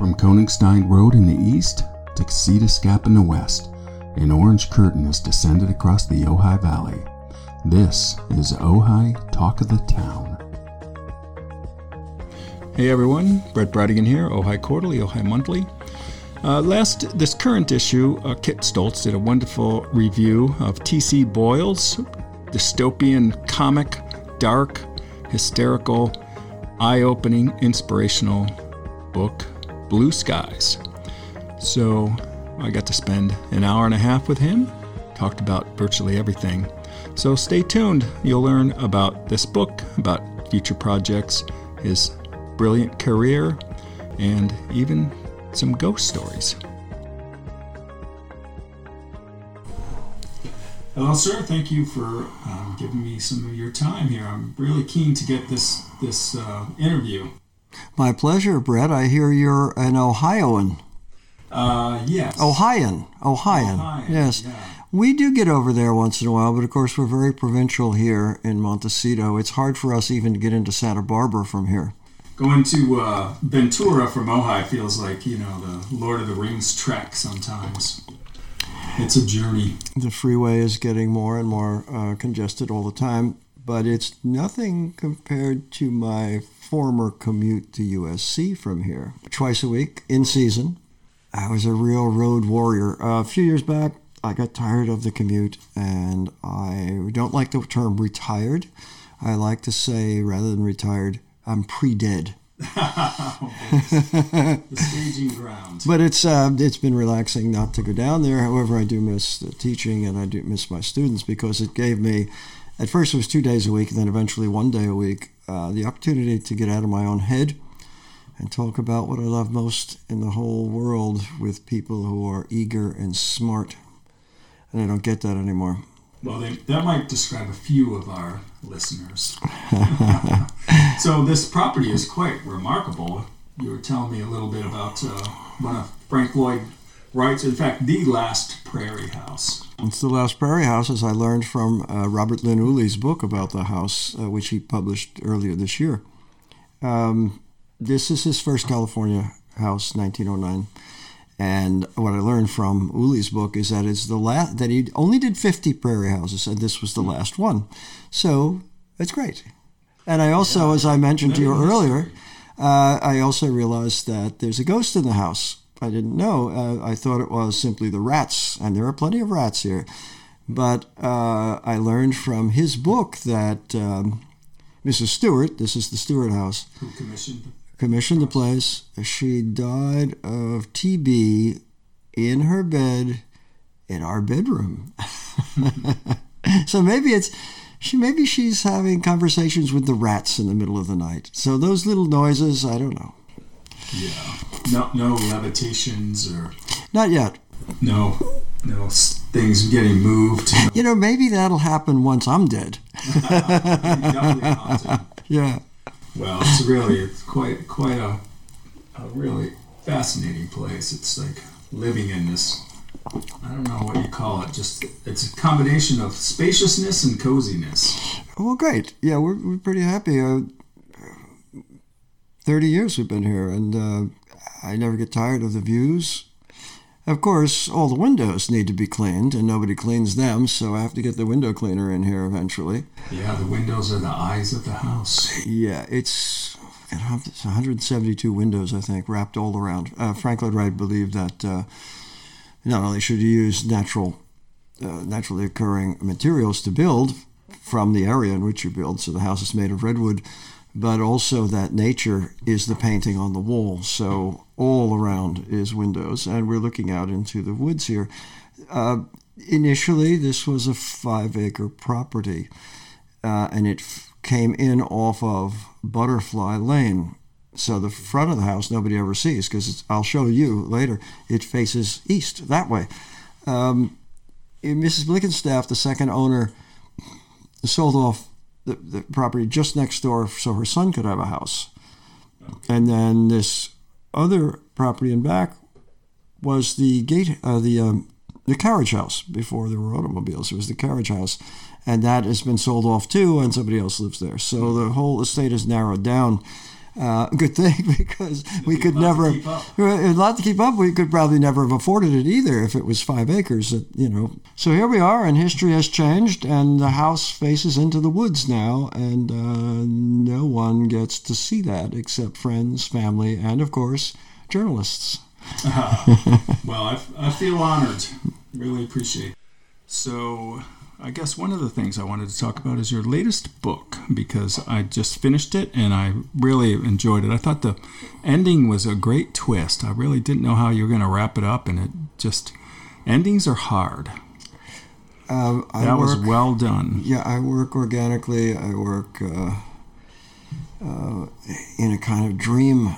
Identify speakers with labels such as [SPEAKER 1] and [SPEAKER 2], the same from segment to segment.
[SPEAKER 1] From Koenigstein Road in the east to Casitas Gap in the west, an orange curtain has descended across the Ojai Valley. This is Ojai Talk of the Town. Hey everyone, Brett Bradigan here, Ojai Quarterly, Ojai Monthly. Uh, last, this current issue, uh, Kit Stolz did a wonderful review of T.C. Boyle's dystopian comic, dark, hysterical, eye opening, inspirational book, Blue Skies. So I got to spend an hour and a half with him, talked about virtually everything. So stay tuned. You'll learn about this book, about future projects, his brilliant career, and even some ghost stories. Hello, sir. Thank you for um, giving me some of your time here. I'm really keen to get this this uh, interview.
[SPEAKER 2] My pleasure, Brett. I hear you're an Ohioan.
[SPEAKER 1] Uh, yes.
[SPEAKER 2] Ohioan. Ohioan.
[SPEAKER 1] Ohio,
[SPEAKER 2] yes.
[SPEAKER 1] yeah.
[SPEAKER 2] We do get over there once in a while, but of course we're very provincial here in Montecito. It's hard for us even to get into Santa Barbara from here.
[SPEAKER 1] Going to uh, Ventura from Ojai feels like you know the Lord of the Rings trek. Sometimes it's a journey.
[SPEAKER 2] The freeway is getting more and more uh, congested all the time, but it's nothing compared to my former commute to USC from here. Twice a week in season. I was a real road warrior. Uh, a few years back, I got tired of the commute, and I don't like the term retired. I like to say, rather than retired, I'm pre dead.
[SPEAKER 1] the staging ground.
[SPEAKER 2] But it's uh, it's been relaxing not to go down there. However, I do miss the teaching and I do miss my students because it gave me, at first it was two days a week, and then eventually one day a week, uh, the opportunity to get out of my own head and talk about what I love most in the whole world with people who are eager and smart. And I don't get that anymore.
[SPEAKER 1] Well, they, that might describe a few of our listeners. so this property is quite remarkable. You were telling me a little bit about uh, one of Frank Lloyd Wright's, in fact, the last prairie house.
[SPEAKER 2] It's the last prairie house, as I learned from uh, Robert Lynn Uli's book about the house, uh, which he published earlier this year. Um, this is his first California house, 1909. And what I learned from Uli's book is that it's the last that he only did 50 prairie houses, and this was the last one. So it's great. And I also,
[SPEAKER 1] Yeah.
[SPEAKER 2] as I mentioned to you
[SPEAKER 1] Very
[SPEAKER 2] earlier, uh, I also realized that there's a ghost in the house. I didn't know. Uh, I thought it was simply the rats, and there are plenty of rats here. But uh, I learned from his book that um, Mrs. Stewart, this is the Stewart house,
[SPEAKER 1] Who commissioned?
[SPEAKER 2] commissioned the place. She died of TB in her bed in our bedroom. so maybe it's she maybe she's having conversations with the rats in the middle of the night. So those little noises, I don't know.
[SPEAKER 1] Yeah. No, no levitations or
[SPEAKER 2] Not yet.
[SPEAKER 1] no, no things getting moved.
[SPEAKER 2] You know, maybe that'll happen once I'm dead. Yeah.
[SPEAKER 1] Well, it's really it's quite quite a, a really fascinating place. It's like living in this. I don't know what you call it. Just it's a combination of spaciousness and coziness.
[SPEAKER 2] Well, great. Yeah, we're, we're pretty happy. Uh, 30 years we've been here, and uh, I never get tired of the views. Of course, all the windows need to be cleaned, and nobody cleans them, so I have to get the window cleaner in here eventually.
[SPEAKER 1] Yeah, the windows are the eyes of the house.
[SPEAKER 2] Yeah, it's, it's 172 windows, I think, wrapped all around. Uh, Frank Lloyd Wright believed that uh, not only should you use natural, uh, naturally occurring materials to build from the area in which you build, so the house is made of redwood, but also that nature is the painting on the wall. So all around is windows, and we're looking out into the woods here. Uh, initially, this was a five acre property, uh, and it f- came in off of Butterfly Lane. So the front of the house nobody ever sees because I'll show you later. It faces east that way. Um, Mrs. Blickenstaff, the second owner, sold off the, the property just next door so her son could have a house. And then this other property in back was the gate, uh, the um, the carriage house before there were automobiles. It was the carriage house, and that has been sold off too, and somebody else lives there. So the whole estate is narrowed down. Uh, good thing because we could never a lot to keep up. We could probably never have afforded it either if it was five acres. That, you know. So here we are, and history has changed, and the house faces into the woods now, and uh, no one gets to see that except friends, family, and of course journalists.
[SPEAKER 1] Well, I, I feel honored. Really appreciate it. So, I guess one of the things I wanted to talk about is your latest book because I just finished it and I really enjoyed it. I thought the ending was a great twist. I really didn't know how you were going to wrap it up, and it just endings are hard.
[SPEAKER 2] Uh, I
[SPEAKER 1] That was well done.
[SPEAKER 2] Yeah, I work organically. I work uh, uh, in a kind of dream.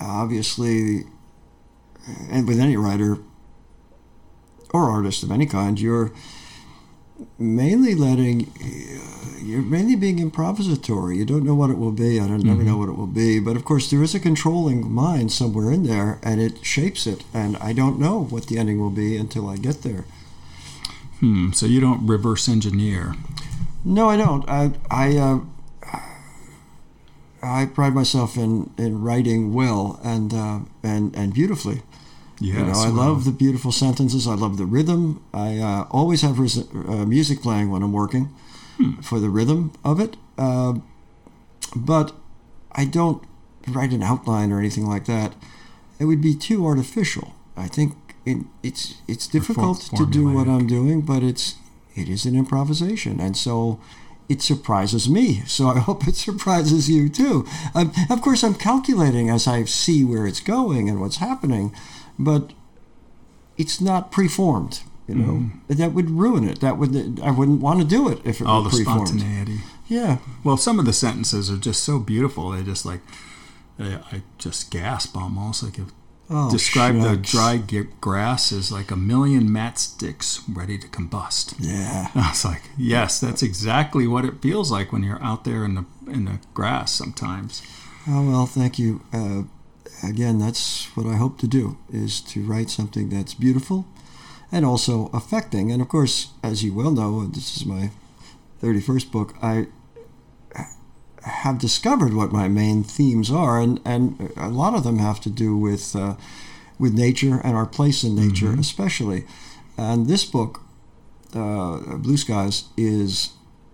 [SPEAKER 2] Obviously, and with any writer or artist of any kind, you're mainly letting, uh, you're mainly being improvisatory. You don't know what it will be. I don't never know what it will be. But of course, there is a controlling mind somewhere in there, and it shapes it. And I don't know what the ending will be until I get there.
[SPEAKER 1] Hmm. So you don't reverse engineer.
[SPEAKER 2] No, I don't. I I uh, I pride myself in, in writing well and uh, and and beautifully.
[SPEAKER 1] Yes.
[SPEAKER 2] you know, I
[SPEAKER 1] well,
[SPEAKER 2] love the beautiful sentences. I love the rhythm. I uh, always have res- uh, music playing when I'm working for the rhythm of it. Uh, but I don't write an outline or anything like that. It would be too artificial. I think it, it's it's difficult to do what. I'm doing, but it's it is an improvisation, and so it surprises me. So I hope it surprises you too. Um, of course, I'm calculating as I see where it's going and what's happening, but it's not preformed. You know,
[SPEAKER 1] Mm-hmm.
[SPEAKER 2] that would ruin it. That would I wouldn't want to do it if it
[SPEAKER 1] all
[SPEAKER 2] were
[SPEAKER 1] the
[SPEAKER 2] preformed.
[SPEAKER 1] spontaneity.
[SPEAKER 2] Yeah,
[SPEAKER 1] Well, some of the sentences are just so beautiful. They just like, I I just gasp almost. Like, if,
[SPEAKER 2] Oh,
[SPEAKER 1] describe the dry g- grass as like a million matchsticks ready to combust.
[SPEAKER 2] yeah.
[SPEAKER 1] I was like, yes, that's exactly what it feels like when you're out there in the in the grass. Sometimes.
[SPEAKER 2] Oh well, thank you. Uh, again, that's what I hope to do: is to write something that's beautiful, and also affecting. And of course, as you well know, this is my thirty-first book. I have discovered what my main themes are, and, and a lot of them have to do with uh, with nature and our place in nature, especially. And this book, uh, Blue Skies, is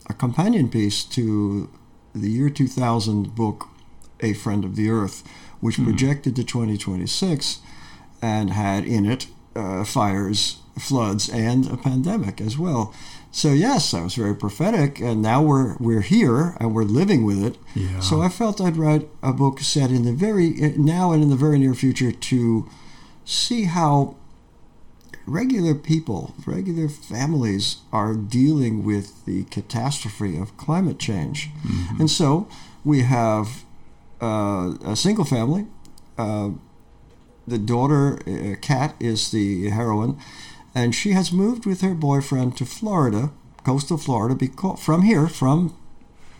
[SPEAKER 2] a companion piece to the year 2000 book, A Friend of the Earth, which hmm. projected to 2026 and had in it uh, fires, floods, and a pandemic as well. So yes, I was very prophetic, and now we're we're here and we're living with it.
[SPEAKER 1] Yeah.
[SPEAKER 2] So I felt I'd write a book set in the very eh, now and in the very near future to see how regular people, regular families are dealing with the catastrophe of climate change. Mm-hmm. And so we have uh, a single family. Uh, the daughter, uh, Kat, is the heroine, and she has moved with her boyfriend to Florida, coastal Florida, because, from here, from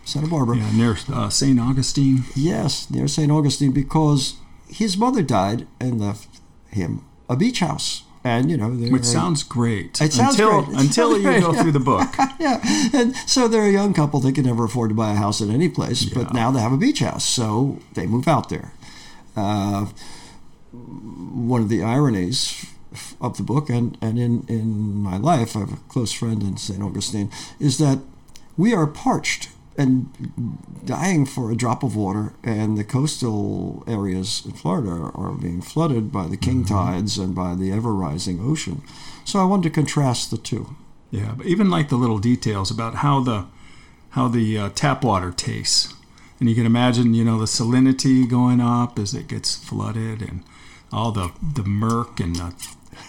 [SPEAKER 2] Santa Barbara.
[SPEAKER 1] Yeah, near uh, St. Augustine.
[SPEAKER 2] Yes, near St. Augustine, because his mother died and left him a beach house. And, you know,
[SPEAKER 1] Which sounds great.
[SPEAKER 2] It sounds
[SPEAKER 1] until
[SPEAKER 2] great.
[SPEAKER 1] Until you go through the book.
[SPEAKER 2] yeah, and so they're a young couple. They can never afford to buy a house in any place, but now they have a beach house, so they move out there. Uh, one of the ironies of the book, and, and in, in my life, I have a close friend in St. Augustine, is that we are parched and dying for a drop of water, and the coastal areas in Florida are being flooded by the king tides and by the ever rising ocean. So I wanted to contrast the two.
[SPEAKER 1] Yeah, but even like the little details about how the how the uh, tap water tastes, and you can imagine, you know, the salinity going up as it gets flooded, and all the the murk and the,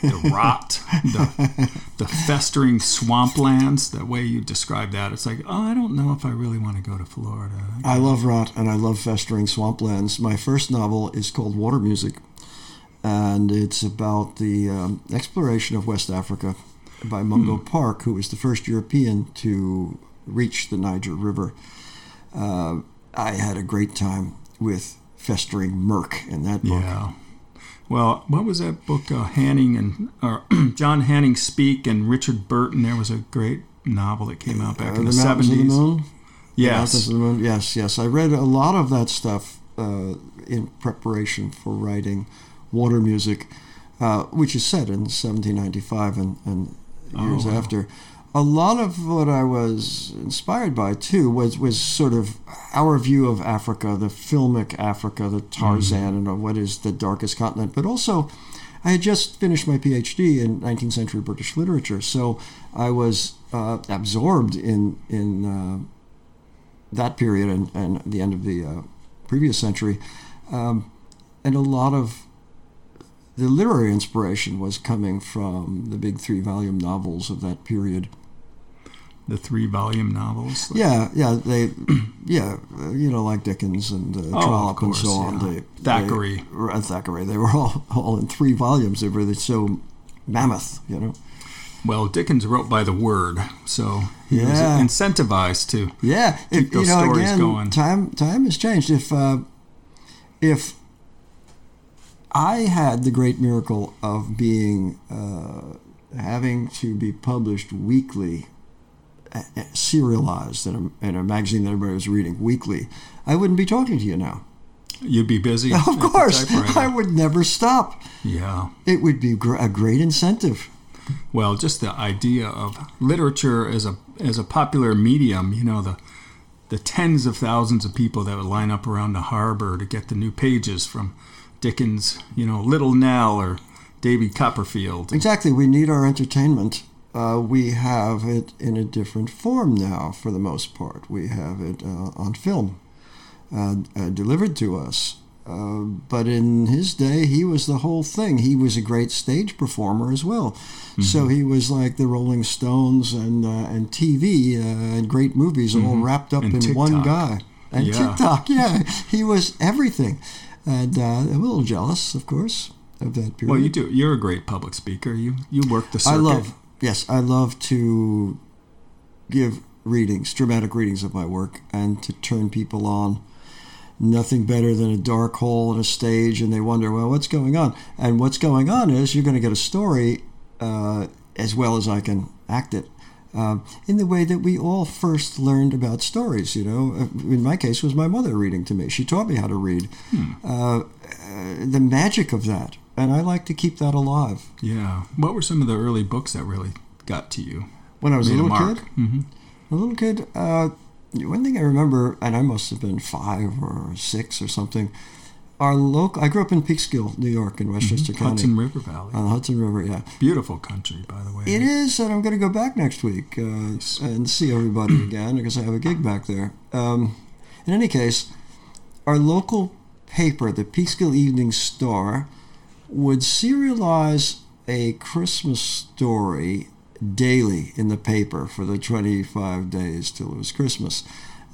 [SPEAKER 1] the rot, the the festering swamplands. The way you describe that, it's like, oh, I don't know if I really want to go to Florida.
[SPEAKER 2] I love rot and I love festering swamplands. My first novel is called Water Music, and it's about the um, exploration of West Africa by Mungo Park, who was the first European to reach the Niger River. Uh, I had a great time with festering murk in that book.
[SPEAKER 1] Yeah. Well, what was that book? Uh, Hanning and or John Hanning Speke and Richard Burton. There was a great novel that came out back
[SPEAKER 2] Uh,
[SPEAKER 1] in the
[SPEAKER 2] the Mountains of the
[SPEAKER 1] seventies. Yes.
[SPEAKER 2] The Moon. Yes, yes. I read a lot of that stuff uh, in preparation for writing water music, uh, which is set in 1795 and, and years
[SPEAKER 1] Oh, wow.
[SPEAKER 2] after. A lot of what I was inspired by too was was sort of our view of Africa, the filmic Africa, the Tarzan, and what is the darkest continent. But also, I had just finished my PhD in 19th century British literature, so I was uh, absorbed in in uh, that period and, and the end of the uh, previous century, um, and a lot of the literary inspiration was coming from the big three volume novels of that period.
[SPEAKER 1] The three volume novels.
[SPEAKER 2] Yeah, yeah, they, yeah, uh, you know, like Dickens and uh,
[SPEAKER 1] Oh,
[SPEAKER 2] Trollope and so on.
[SPEAKER 1] yeah.
[SPEAKER 2] They,
[SPEAKER 1] Thackeray.
[SPEAKER 2] they, uh, Thackeray. They were all all in three volumes. They were so mammoth, you know.
[SPEAKER 1] Well, Dickens wrote by the word, so he
[SPEAKER 2] Yeah.
[SPEAKER 1] was incentivized to.
[SPEAKER 2] Yeah,
[SPEAKER 1] Keep
[SPEAKER 2] if, you know,
[SPEAKER 1] stories
[SPEAKER 2] again,
[SPEAKER 1] going.
[SPEAKER 2] time time has changed. If uh, if I had the great miracle of being uh, having to be published weekly, serialized in a, in a magazine that everybody was reading weekly, I wouldn't be talking to you now.
[SPEAKER 1] You'd be busy.
[SPEAKER 2] Of course. I would never stop.
[SPEAKER 1] Yeah.
[SPEAKER 2] It would be gr- a great incentive.
[SPEAKER 1] Well, just the idea of literature as a as a popular medium, you know, the the tens of thousands of people that would line up around the harbor to get the new pages from Dickens, you know, Little Nell or David Copperfield.
[SPEAKER 2] Exactly. We need our entertainment. Uh, we have it in a different form now, for the most part. We have it uh, on film, uh, uh, delivered to us. Uh, but in his day, he was the whole thing. He was a great stage performer as well. So he was like the Rolling Stones and uh, and TV uh, and great movies all wrapped up
[SPEAKER 1] And
[SPEAKER 2] in one guy. And
[SPEAKER 1] Yeah.
[SPEAKER 2] TikTok, yeah, he was everything. And uh, I'm a little jealous, of course, of that period.
[SPEAKER 1] Well, you do. You're a great public speaker. You you work the circuit.
[SPEAKER 2] I love, yes, I love to give readings, dramatic readings of my work, and to turn people on. Nothing better than a dark hole in a stage, and they wonder, well, what's going on? And what's going on is you're going to get a story uh, as well as I can act it. Um, in the way that we all first learned about stories, you know, Uh, in my case, it was my mother reading to me. She taught me how to read. Uh, uh, the magic of that, and I like to keep that alive.
[SPEAKER 1] Yeah. What were some of the early books that really got to you?
[SPEAKER 2] When I was a
[SPEAKER 1] Made a
[SPEAKER 2] little
[SPEAKER 1] mark.
[SPEAKER 2] kid,
[SPEAKER 1] hmm
[SPEAKER 2] A little kid. Uh, one thing I remember, and I must have been five or six or something. Our local. I grew up in Peekskill, New York, in Westchester County,
[SPEAKER 1] Hudson River Valley.
[SPEAKER 2] on the Hudson River. Yeah,
[SPEAKER 1] Beautiful country, by the way.
[SPEAKER 2] it is, and I'm going to go back next week uh, and see everybody again because I have a gig back there. Um, in any case, our local paper, the Peekskill Evening Star, would serialize a Christmas story daily in the paper for the 25 days till it was Christmas.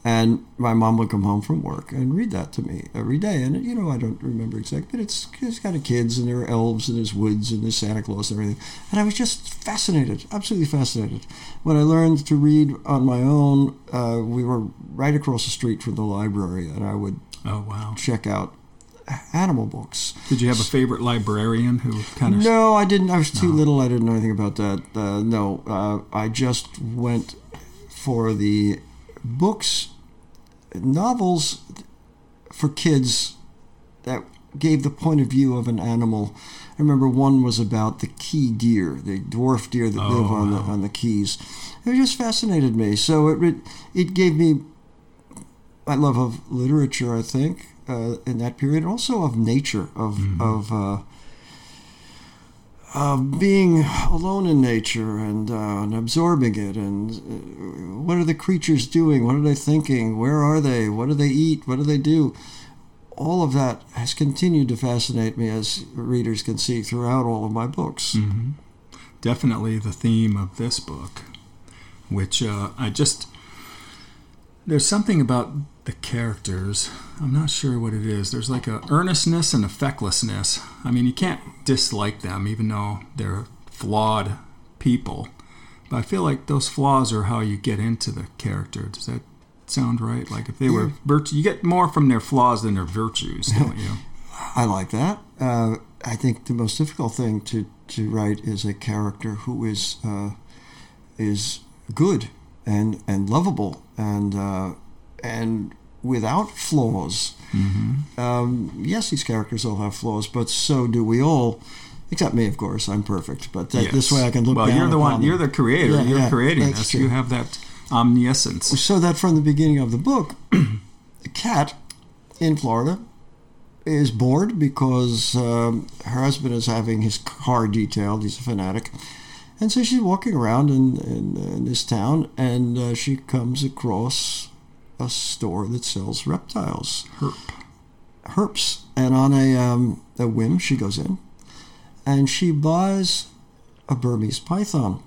[SPEAKER 2] And my mom would come home from work and read that to me every day. And, you know, I don't remember exactly, but it's, it's got of kids and there are elves and there's woods and there's Santa Claus and everything. And I was just fascinated, absolutely fascinated. When I learned to read on my own, uh, we were right across the street from the library and I would
[SPEAKER 1] Oh wow.
[SPEAKER 2] check out animal books.
[SPEAKER 1] Did you have a favorite librarian who kind of?
[SPEAKER 2] No, I didn't. I was too little. I didn't know anything about that. Uh, no, uh, I just went for the books, novels for kids that gave the point of view of an animal. I remember one was about the key deer, the dwarf deer that live
[SPEAKER 1] Oh,
[SPEAKER 2] on the on the keys. It just fascinated me. So it it, it gave me my love of literature. I think uh, in that period, also of nature, of of. Uh, uh, being alone in nature and, uh, and absorbing it, and uh, what are the creatures doing? What are they thinking? Where are they? What do they eat? What do they do? All of that has continued to fascinate me, as readers can see throughout all of my books.
[SPEAKER 1] hmm Definitely the theme of this book, which uh, I just there's something about the characters. I'm not sure what it is. There's like a earnestness and a fecklessness. I mean, you can't dislike them, even though they're flawed people. But I feel like those flaws are how you get into the character. Does that sound right? Like if they were virtue, you get more from their flaws than their virtues, don't you?
[SPEAKER 2] I like that. Uh, I think the most difficult thing to, to write is a character who is uh, is good and and lovable and uh, and without flaws.
[SPEAKER 1] Mm-hmm.
[SPEAKER 2] Um, yes, these characters all have flaws, but so do we all. Except me, of course. I'm perfect, but that,
[SPEAKER 1] Yes.
[SPEAKER 2] this way I can look.
[SPEAKER 1] Well, you're the one.
[SPEAKER 2] them.
[SPEAKER 1] You're the creator.
[SPEAKER 2] Yeah,
[SPEAKER 1] you're
[SPEAKER 2] yeah,
[SPEAKER 1] creating this.
[SPEAKER 2] true.
[SPEAKER 1] You have that omniscience.
[SPEAKER 2] So that from the beginning of the book, Kat in Florida is bored because um, her husband is having his car detailed. He's a fanatic. And so she's walking around in, in, in this town and uh, she comes across a store that sells reptiles,
[SPEAKER 1] Herp.
[SPEAKER 2] herps. And on a, um, a whim, she goes in and she buys a Burmese python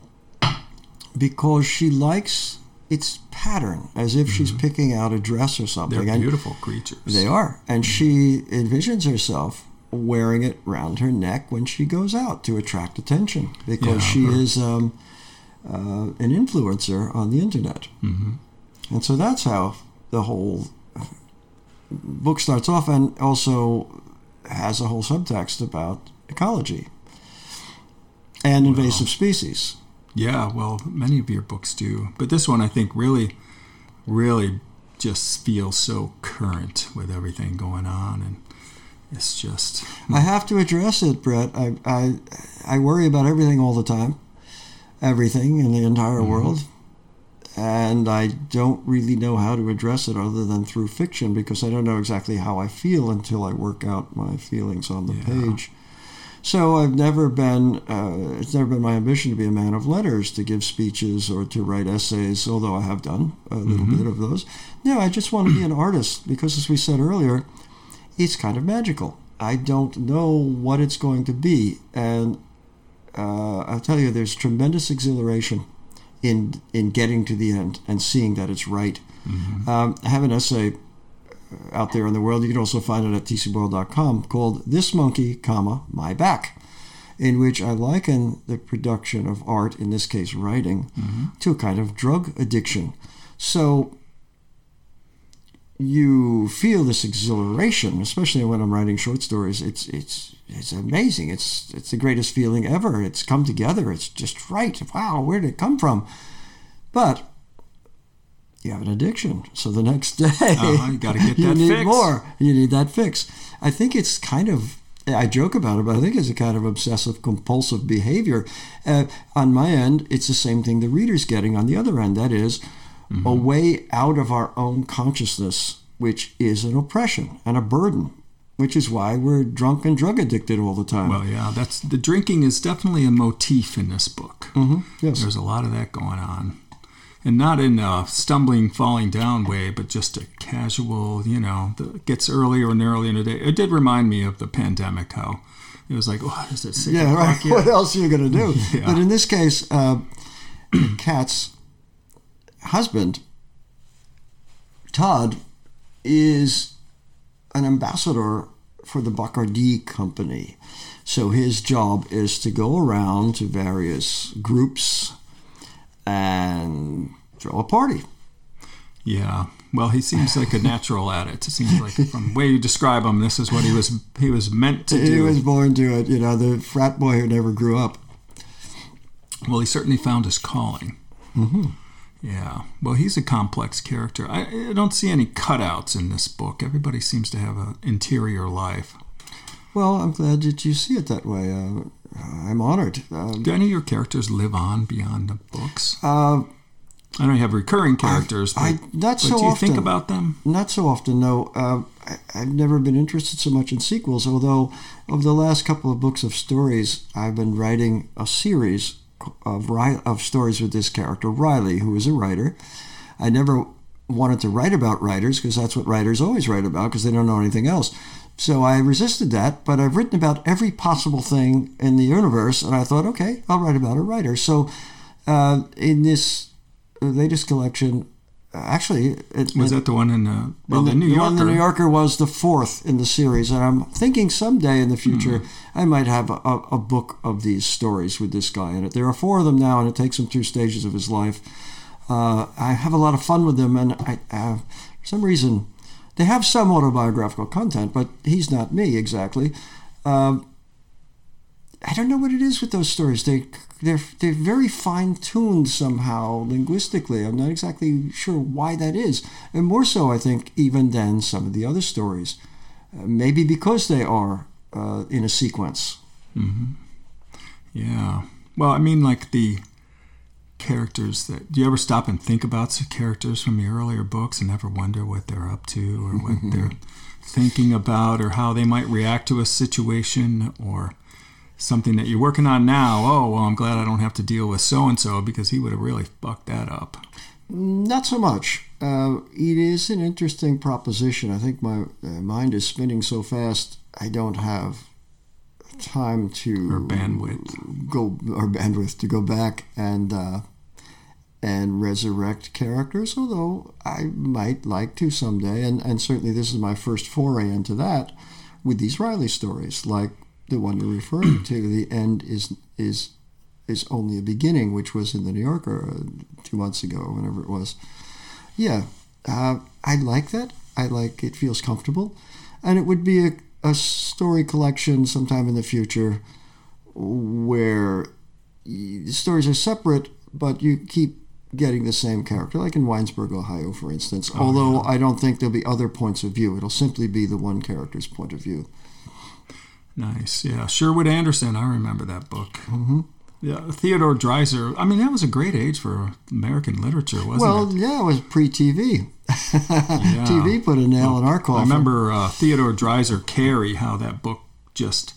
[SPEAKER 2] because she likes its pattern, as if she's picking out a dress or something.
[SPEAKER 1] Mm-hmm. They're
[SPEAKER 2] And
[SPEAKER 1] beautiful creatures.
[SPEAKER 2] They are. And she envisions herself wearing it round her neck when she goes out to attract attention because
[SPEAKER 1] Yeah,
[SPEAKER 2] she
[SPEAKER 1] her-
[SPEAKER 2] is um, uh, an influencer on the internet.
[SPEAKER 1] hmm
[SPEAKER 2] And so that's how the whole book starts off and also has a whole subtext about ecology and invasive species.
[SPEAKER 1] Yeah, well, many of your books do, but this one I think really, really just feels so current with everything going on, and it's just
[SPEAKER 2] I have to address it, Brett. I, I, I worry about everything all the time, everything in the entire
[SPEAKER 1] Mhm.
[SPEAKER 2] world, and I don't really know how to address it other than through fiction because I don't know exactly how I feel until I work out my feelings on the
[SPEAKER 1] Yeah.
[SPEAKER 2] page. So I've never been. Uh, it's never been my ambition to be a man of letters, to give speeches or to write essays. Although I have done a little
[SPEAKER 1] Mhm.
[SPEAKER 2] bit of those. No, I just want to be an artist because, as we said earlier, it's kind of magical. I don't know what it's going to be, and uh, I'll tell you, there's tremendous exhilaration in in getting to the end and seeing that it's right.
[SPEAKER 1] mhm.
[SPEAKER 2] Um, I have an essay uh, out there in the world. You can also find it at tcboyle.com called "This Monkey, comma My Back," in which I liken the production of art, in this case writing,
[SPEAKER 1] Mhm.
[SPEAKER 2] to a kind of drug addiction. So you feel this exhilaration, especially when I'm writing short stories. It's it's it's amazing. It's it's the greatest feeling ever. It's come together. It's just right. Wow, where did it come from? But you have an addiction, so the next day
[SPEAKER 1] Uh-huh, you gotta get
[SPEAKER 2] you
[SPEAKER 1] that
[SPEAKER 2] need
[SPEAKER 1] fix.
[SPEAKER 2] more. You need that fix. I think it's kind of. I joke about it, but I think it's a kind of obsessive compulsive behavior. Uh, on my end, it's the same thing the reader's getting on the other end. That is,
[SPEAKER 1] Mm-hmm.
[SPEAKER 2] a way out of our own consciousness, which is an oppression and a burden, which is why we're drunk and drug addicted all the time.
[SPEAKER 1] Well, yeah, that's the drinking is definitely a motif in this book.
[SPEAKER 2] hmm Yes.
[SPEAKER 1] There's a lot of that going on. And not in a stumbling, falling down way, but just a casual, you know, that gets earlier and earlier in the day. It did remind me of the pandemic, how it was like, what is it? six
[SPEAKER 2] yeah,
[SPEAKER 1] o'clock
[SPEAKER 2] right.
[SPEAKER 1] yet?"
[SPEAKER 2] What else are you going to do?
[SPEAKER 1] Yeah.
[SPEAKER 2] But in this case, uh, Kat's husband, Todd, is an ambassador for the Bacardi company. So his job is to go around to various groups and throw a party.
[SPEAKER 1] Yeah. Well, he seems like a natural at it. It seems like from the way you describe him, this is what he was he was meant to do.
[SPEAKER 2] He was born to it, you know, the frat boy who never grew up.
[SPEAKER 1] Well, he certainly found his calling.
[SPEAKER 2] hmm
[SPEAKER 1] Yeah. Well, he's a complex character. I, I don't see any cutouts in this book. Everybody seems to have an interior life.
[SPEAKER 2] Well, I'm glad that you see it that way. Uh, I'm honored. Um,
[SPEAKER 1] Do any of your characters live on beyond the books?
[SPEAKER 2] uh,
[SPEAKER 1] I know you have recurring characters, but,
[SPEAKER 2] I, not so
[SPEAKER 1] do you
[SPEAKER 2] often.
[SPEAKER 1] think about them?
[SPEAKER 2] Not so often, no. Uh, I, I've never been interested so much in sequels, although of the last couple of books of stories, I've been writing a series of, of stories with this character, Riley, who is a writer. I never wanted to write about writers because that's what writers always write about because they don't know anything else. So I resisted that, but I've written about every possible thing in the universe, and I thought, okay, I'll write about a writer. So uh, in this latest collection, actually, it,
[SPEAKER 1] Was
[SPEAKER 2] it-
[SPEAKER 1] that the one in the, well,
[SPEAKER 2] and
[SPEAKER 1] the, New Yorker?
[SPEAKER 2] the New Yorker was the fourth in the series, and I'm thinking someday in the future
[SPEAKER 1] Hmm.
[SPEAKER 2] I might have a, a, a book of these stories with this guy in it. There are four of them now, and it takes him through stages of his life. Uh, I have a lot of fun with them, and I, uh, for some reason, they have some autobiographical content, but he's not me exactly. Um, I don't know what it is with those stories. They they're they're very fine tuned somehow linguistically. I'm not exactly sure why that is, and more so, I think, even than some of the other stories. Uh, maybe because they are uh, in a sequence.
[SPEAKER 1] Mm-hmm. Yeah. Well, I mean, like the characters that. Do you ever stop and think about some characters from the earlier books and ever wonder what they're up to or what they're thinking about or how they might react to a situation or something that you're working on now? Oh, well, I'm glad I don't have to deal with so and so because he would have really fucked that up.
[SPEAKER 2] Not so much. Uh, it is an interesting proposition. I think my uh, mind is spinning so fast, I don't have time to
[SPEAKER 1] or bandwidth
[SPEAKER 2] go or bandwidth to go back and uh, and resurrect characters. Although I might like to someday, and and certainly this is my first foray into that with these Riley stories, like the one you're referring to. The end is is is only a beginning, which was in the New Yorker uh, two months ago, whenever it was. Yeah, uh, I like that. I like it feels comfortable, and it would be a, a story collection sometime in the future where the stories are separate, but you keep getting the same character, like in Winesburg, Ohio, for instance. Oh, Although yeah. I don't think there'll be other points of view. It'll simply be the one character's point of view.
[SPEAKER 1] Nice, yeah. Sherwood Anderson, I remember that book.
[SPEAKER 2] Mm-hmm.
[SPEAKER 1] Yeah, Theodore Dreiser. I mean, that was a great age for American literature, wasn't
[SPEAKER 2] well,
[SPEAKER 1] it?
[SPEAKER 2] Well, yeah, it was pre-TV. yeah. TV put a nail well, in our coffin.
[SPEAKER 1] I remember uh, Theodore Dreiser, Carrie, how that book just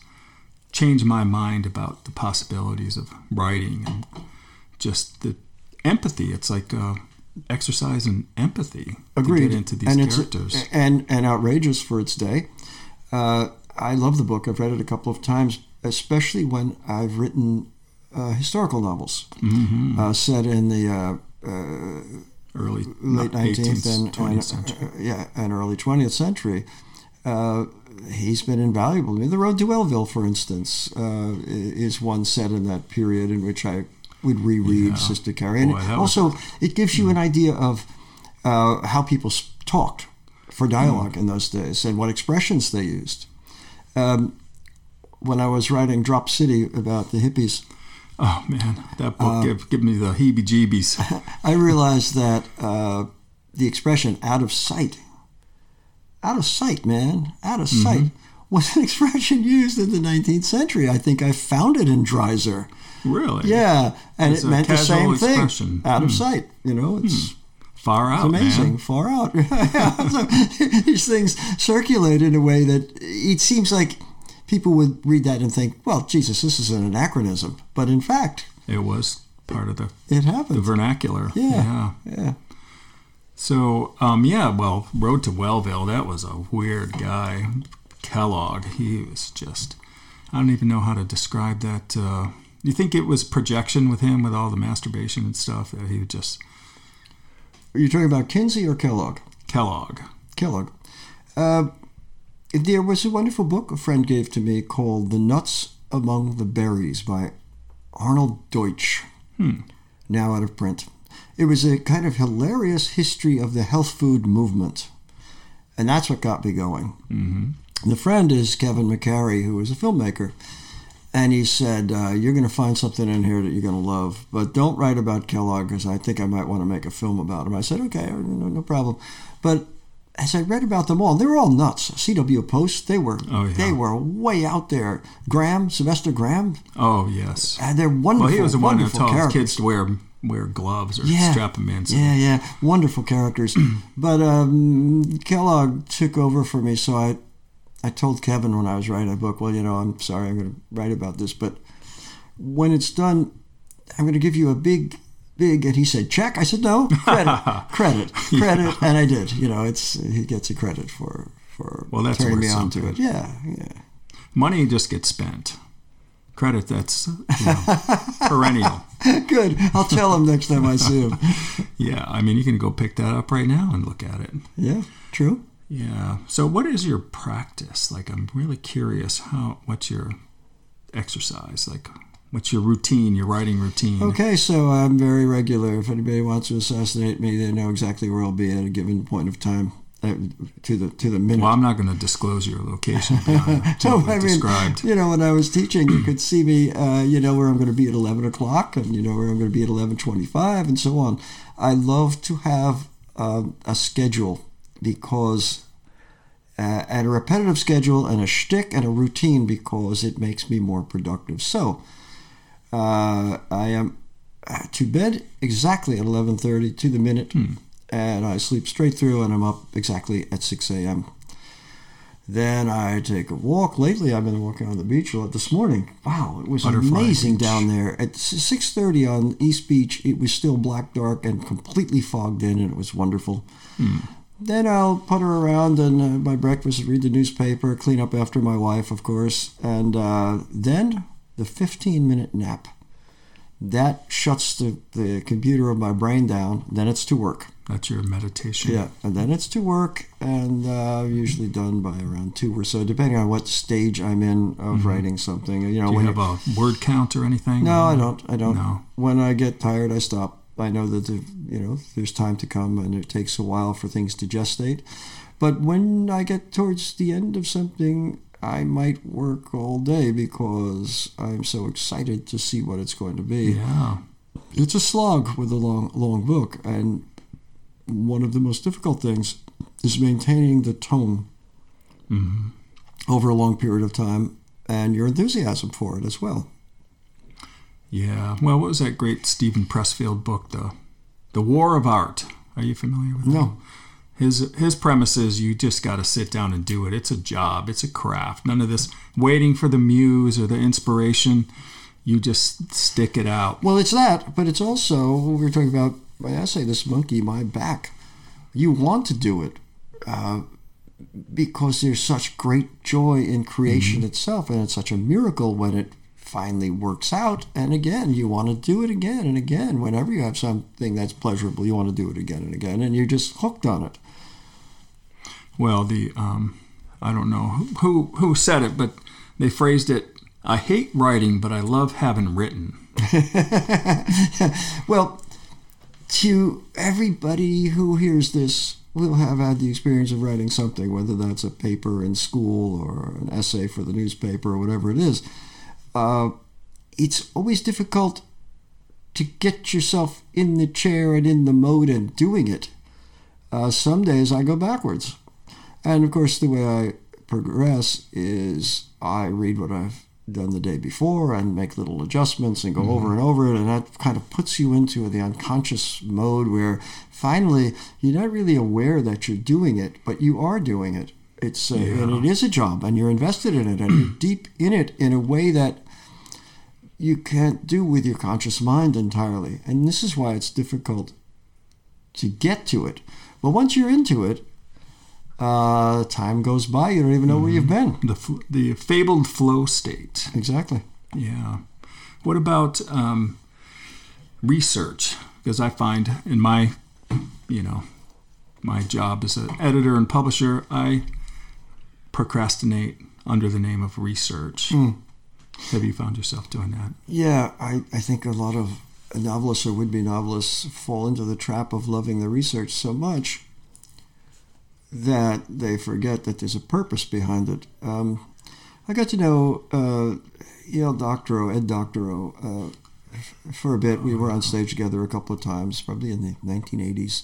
[SPEAKER 1] changed my mind about the possibilities of writing and just the empathy. It's like uh, exercise in empathy
[SPEAKER 2] Agreed.
[SPEAKER 1] to get into these
[SPEAKER 2] and
[SPEAKER 1] characters.
[SPEAKER 2] and, and outrageous for its day. Uh, I love the book. I've read it a couple of times, especially when I've written uh, historical novels
[SPEAKER 1] mm-hmm.
[SPEAKER 2] uh, set in the uh, uh
[SPEAKER 1] early
[SPEAKER 2] late nineteenth and,
[SPEAKER 1] 20th century.
[SPEAKER 2] uh, yeah, and early twentieth century. Uh, he's been invaluable to me. The Road to Wellville, for instance, is one set in that period in which I would reread
[SPEAKER 1] Yeah.
[SPEAKER 2] Sister Carrie, and
[SPEAKER 1] Boy,
[SPEAKER 2] also it gives you an idea of how people talked for dialogue in those days and what expressions they used. Um, when I was writing Drop City about the hippies,
[SPEAKER 1] Oh man, that book
[SPEAKER 2] Uh,
[SPEAKER 1] give give me the heebie-jeebies.
[SPEAKER 2] I realized that uh, the expression "out of sight," out of sight, man, out of sight, was an expression used in the 19th century. I think I found it in Dreiser.
[SPEAKER 1] really?
[SPEAKER 2] Yeah, and
[SPEAKER 1] It's
[SPEAKER 2] it meant the same
[SPEAKER 1] expression.
[SPEAKER 2] thing. Out of
[SPEAKER 1] Hmm.
[SPEAKER 2] sight, you know, it's.
[SPEAKER 1] Far out,
[SPEAKER 2] amazing,
[SPEAKER 1] man.
[SPEAKER 2] far out. so these things circulate in a way that it seems like people would read that and think, "Well, Jesus, this is an anachronism," but in fact,
[SPEAKER 1] It was part of the,
[SPEAKER 2] it
[SPEAKER 1] the
[SPEAKER 2] happened.
[SPEAKER 1] vernacular.
[SPEAKER 2] Yeah. Yeah,
[SPEAKER 1] So, um, yeah, well, Road to Wellville, that was a weird guy. Kellogg, he was just, I don't even know how to describe that. Uh, you think it was projection with him with all the masturbation and stuff? That he would just,
[SPEAKER 2] Are you talking about Kinsey or Kellogg?
[SPEAKER 1] Kellogg.
[SPEAKER 2] Kellogg. Uh, there was a wonderful book a friend gave to me called "The Nuts Among the Berries" by Arnold Deutsch.
[SPEAKER 1] Hmm.
[SPEAKER 2] now out of print. It was a kind of hilarious history of the health food movement. And that's what got me going.
[SPEAKER 1] Mm-hmm.
[SPEAKER 2] The friend is Kevin McCary, who is a filmmaker. And he said, uh, You're going to find something in here that you're going to love, but don't write about Kellogg because I think I might want to make a film about him. I said, Okay, no, no problem. But as I read about them all, they were all nuts. CW Post, they were
[SPEAKER 1] Oh, yeah.
[SPEAKER 2] they were way out there. Graham, Sylvester Graham,
[SPEAKER 1] Oh, yes.
[SPEAKER 2] and they're wonderful.
[SPEAKER 1] Well, he was the one that
[SPEAKER 2] wonderful
[SPEAKER 1] told
[SPEAKER 2] characters.
[SPEAKER 1] kids to wear wear gloves or
[SPEAKER 2] Yeah.
[SPEAKER 1] strap them in. So
[SPEAKER 2] Yeah, yeah, wonderful characters. but um, Kellogg took over for me, so I, I told Kevin when I was writing a book, well, you know, I'm sorry, I'm going to write about this, but when it's done, I'm going to give you a big, big. And he said, check. I said, no, credit, credit, credit, and I did. You know, it's he gets a credit for for
[SPEAKER 1] Well, that's
[SPEAKER 2] turning me on to it. Yeah, yeah.
[SPEAKER 1] Money just gets spent. Credit that's you know, perennial.
[SPEAKER 2] Good. I'll tell him next time I see him.
[SPEAKER 1] Yeah, I mean, you can go pick that up right now and look at it.
[SPEAKER 2] Yeah, true.
[SPEAKER 1] Yeah. So, what is your practice? Like, I'm really curious. How? What's your exercise? Like, what's your routine? Your writing routine?
[SPEAKER 2] Okay, so I'm very regular. If anybody wants to assassinate me, they know exactly where I'll be at a given point of time. uh, to the to the minute.
[SPEAKER 1] Well, I'm not going to disclose your location what
[SPEAKER 2] I mean,
[SPEAKER 1] described.
[SPEAKER 2] you know, when I was teaching, you could see me. Uh, you know where I'm going to be at 11 o'clock, and you know where I'm going to be at 11:25, and so on. I love to have uh, a schedule because, uh, and a repetitive schedule, and a shtick, and a routine because it makes me more productive. So, uh, I am uh, to bed exactly at 11:30 to the minute, and I sleep straight through, and I'm up exactly at 6 a.m. Then I take a walk. Lately, I've been walking on the beach a lot. This morning, wow, it was
[SPEAKER 1] Butterfly
[SPEAKER 2] amazing
[SPEAKER 1] Beach.
[SPEAKER 2] down there. At 6:30 on East Beach, it was still black dark and completely fogged in, and it was wonderful. Then I'll putter around and uh, my breakfast, read the newspaper, clean up after my wife, of course, and uh, then the 15 minute nap. That shuts the, the computer of my brain down. Then it's to work.
[SPEAKER 1] That's your meditation.
[SPEAKER 2] Yeah, and then it's to work, and uh, usually done by around two or so, depending on what stage I'm in of writing something. You know,
[SPEAKER 1] Do you
[SPEAKER 2] when
[SPEAKER 1] have a word count or anything?
[SPEAKER 2] no, I don't. I don't.
[SPEAKER 1] No.
[SPEAKER 2] When I get tired, I stop. I know that the, you know there's time to come, and it takes a while for things to gestate. But when I get towards the end of something, I might work all day because I'm so excited to see what it's going to be.
[SPEAKER 1] Yeah.
[SPEAKER 2] It's a slog with a long, long book, and one of the most difficult things is maintaining the tone mm-hmm. over a long period of time and your enthusiasm for it as well.
[SPEAKER 1] Yeah. Well, what was that great Steven Pressfield book, the The War of Art? Are you familiar with
[SPEAKER 2] No.
[SPEAKER 1] His his premise is you just got to sit down and do it. It's a job. It's a craft. None of this waiting for the muse or the inspiration. You just stick it out.
[SPEAKER 2] Well, it's that, but it's also we were talking about my essay, "This Monkey, My Back." You want to do it uh, because there's such great joy in creation itself, and it's such a miracle when it finally works out. And again, you want to do it again and again. Whenever you have something that's pleasurable, you want to do it again and again, and you're just hooked on it.
[SPEAKER 1] Well, the um, I don't know who, who who said it, but they phrased it. I hate writing, but I love having written.
[SPEAKER 2] Well, to everybody who hears this will have had the experience of writing something, whether that's a paper in school or an essay for the newspaper or whatever it is. Uh, it's always difficult to get yourself in the chair and in the mode and doing it. Uh, some days I go backwards. And of course, the way I progress is I read what I've done the day before and make little adjustments and go over and over it. And that kind of puts you into the unconscious mode where finally you're not really aware that you're doing it, but you are doing it. It's uh, and it is a job, and you're invested in it, and you're deep in it in a way that you can't do with your conscious mind entirely. And this is why it's difficult to get to it. But once you're into it, uh, time goes by. You don't even know where you've been.
[SPEAKER 1] The fl- the fabled flow state.
[SPEAKER 2] Exactly.
[SPEAKER 1] Yeah. What about um, research? Because I find in my, you know, my job as an editor and publisher, I procrastinate under the name of research. Have you found yourself doing that?
[SPEAKER 2] Yeah, I, I think a lot of novelists or would be novelists fall into the trap of loving the research so much that they forget that there's a purpose behind it. Um, I got to know uh, E.L. Doctorow, Ed Doctorow, uh, f- for a bit. We were on stage together a couple of times, probably in the 1980s.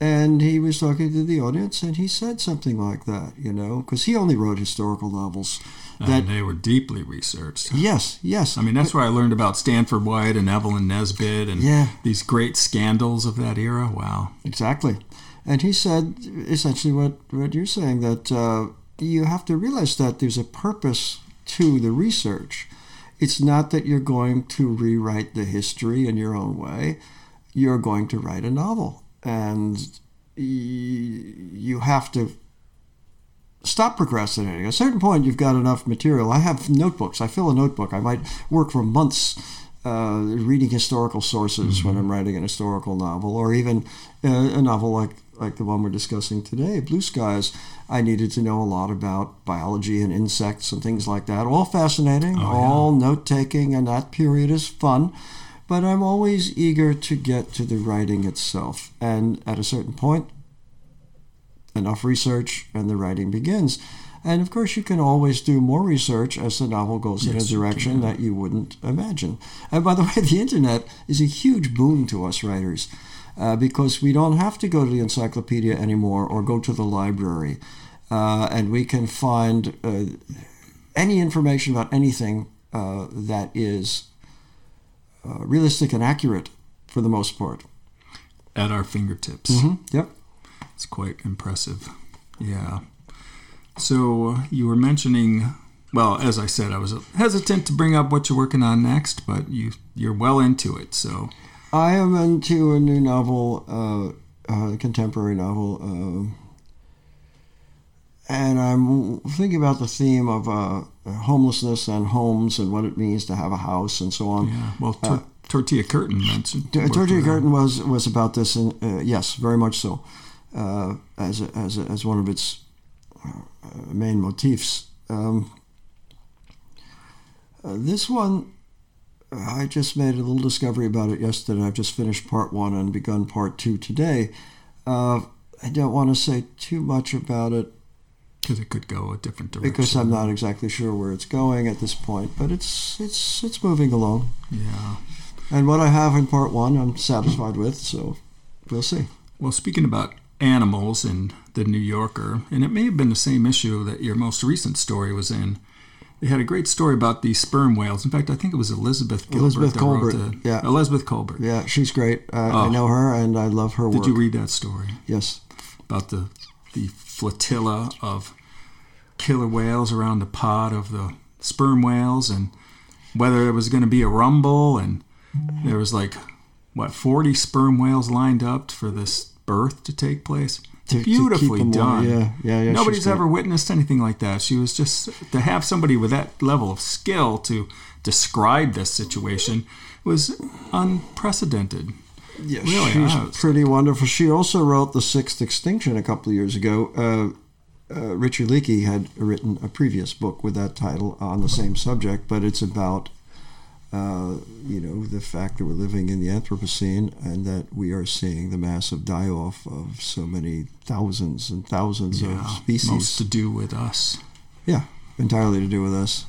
[SPEAKER 2] And he was talking to the audience, and he said something like that, you know, because he only wrote historical novels. That
[SPEAKER 1] and they were deeply researched.
[SPEAKER 2] yes, yes.
[SPEAKER 1] I mean, that's where I learned about Stanford White and Evelyn Nesbit and
[SPEAKER 2] Yeah.
[SPEAKER 1] these great scandals of that era. Wow.
[SPEAKER 2] Exactly. And he said essentially what, what you're saying that uh, you have to realize that there's a purpose to the research. It's not that you're going to rewrite the history in your own way, you're going to write a novel. And you have to stop procrastinating. At a certain point, you've got enough material. I have notebooks. I fill a notebook. I might work for months uh, reading historical sources when I'm writing an historical novel, or even uh, a novel like like the one we're discussing today, Blue Skies. I needed to know a lot about biology and insects and things like that. All fascinating, all note taking, and that period is fun. But I'm always eager to get to the writing itself. And at a certain point, enough research, and the writing begins. And of course, you can always do more research as the novel goes in a
[SPEAKER 1] Yes, you
[SPEAKER 2] direction that you wouldn't imagine. And by the way, the internet is a huge boon to us writers uh, because we don't have to go to the encyclopedia anymore or go to the library. Uh, and we can find uh, any information about anything uh, that is uh, realistic and accurate for the most part.
[SPEAKER 1] At our fingertips.
[SPEAKER 2] Yep.
[SPEAKER 1] It's quite impressive. Yeah. So uh, you were mentioning, well, as I said, I was hesitant to bring up what you're working on next, but you you're well into it. So
[SPEAKER 2] I am into a new novel, uh, uh, contemporary novel, uh, and I'm thinking about the theme of uh, homelessness and homes and what it means to have a house and so on.
[SPEAKER 1] yeah. Well, tor- Tortilla Curtain mentioned.
[SPEAKER 2] T- Tortilla. Curtain was was about this, and uh, yes, very much so, uh, as a, as a, as one of its uh, main motifs. Um, uh, this one, I just made a little discovery about it yesterday. I've just finished part one and begun part two today. Uh, I don't want to say too much about it
[SPEAKER 1] because it could go a different direction.
[SPEAKER 2] because I'm not exactly sure where it's going at this point, but it's it's it's moving along.
[SPEAKER 1] Yeah.
[SPEAKER 2] And what I have in part one, I'm satisfied with. So we'll see.
[SPEAKER 1] Well, speaking about animals in the New Yorker, and it may have been the same issue that your most recent story was in. They had a great story about these sperm whales. In fact, I think it was Elizabeth Gilbert.
[SPEAKER 2] Elizabeth
[SPEAKER 1] that wrote
[SPEAKER 2] Kolbert,
[SPEAKER 1] the-
[SPEAKER 2] yeah.
[SPEAKER 1] Elizabeth Kolbert.
[SPEAKER 2] Yeah, she's great. Uh, I
[SPEAKER 1] Oh.
[SPEAKER 2] know her, and I love her
[SPEAKER 1] Did
[SPEAKER 2] work.
[SPEAKER 1] you read that story
[SPEAKER 2] Yes.
[SPEAKER 1] about the the flotilla of killer whales around the pod of the sperm whales, and whether there was going to be a rumble, and there was like what forty sperm whales lined up for this birth to take place.
[SPEAKER 2] To- to
[SPEAKER 1] Beautifully
[SPEAKER 2] them
[SPEAKER 1] done.
[SPEAKER 2] Yeah, yeah, yeah.
[SPEAKER 1] Nobody's ever witnessed anything like that. She was just to have somebody with that level of skill to describe this situation was unprecedented.
[SPEAKER 2] Yeah,
[SPEAKER 1] Really,
[SPEAKER 2] she's
[SPEAKER 1] I was-
[SPEAKER 2] pretty wonderful. She also wrote The Sixth Extinction a couple of years ago. Uh, uh, Richard Leakey had written a previous book with that title on the same subject, but it's about, uh, you know, the fact that we're living in the Anthropocene and that we are seeing the massive die-off of so many thousands and thousands of species.
[SPEAKER 1] most to do with us.
[SPEAKER 2] Yeah, entirely to do with us.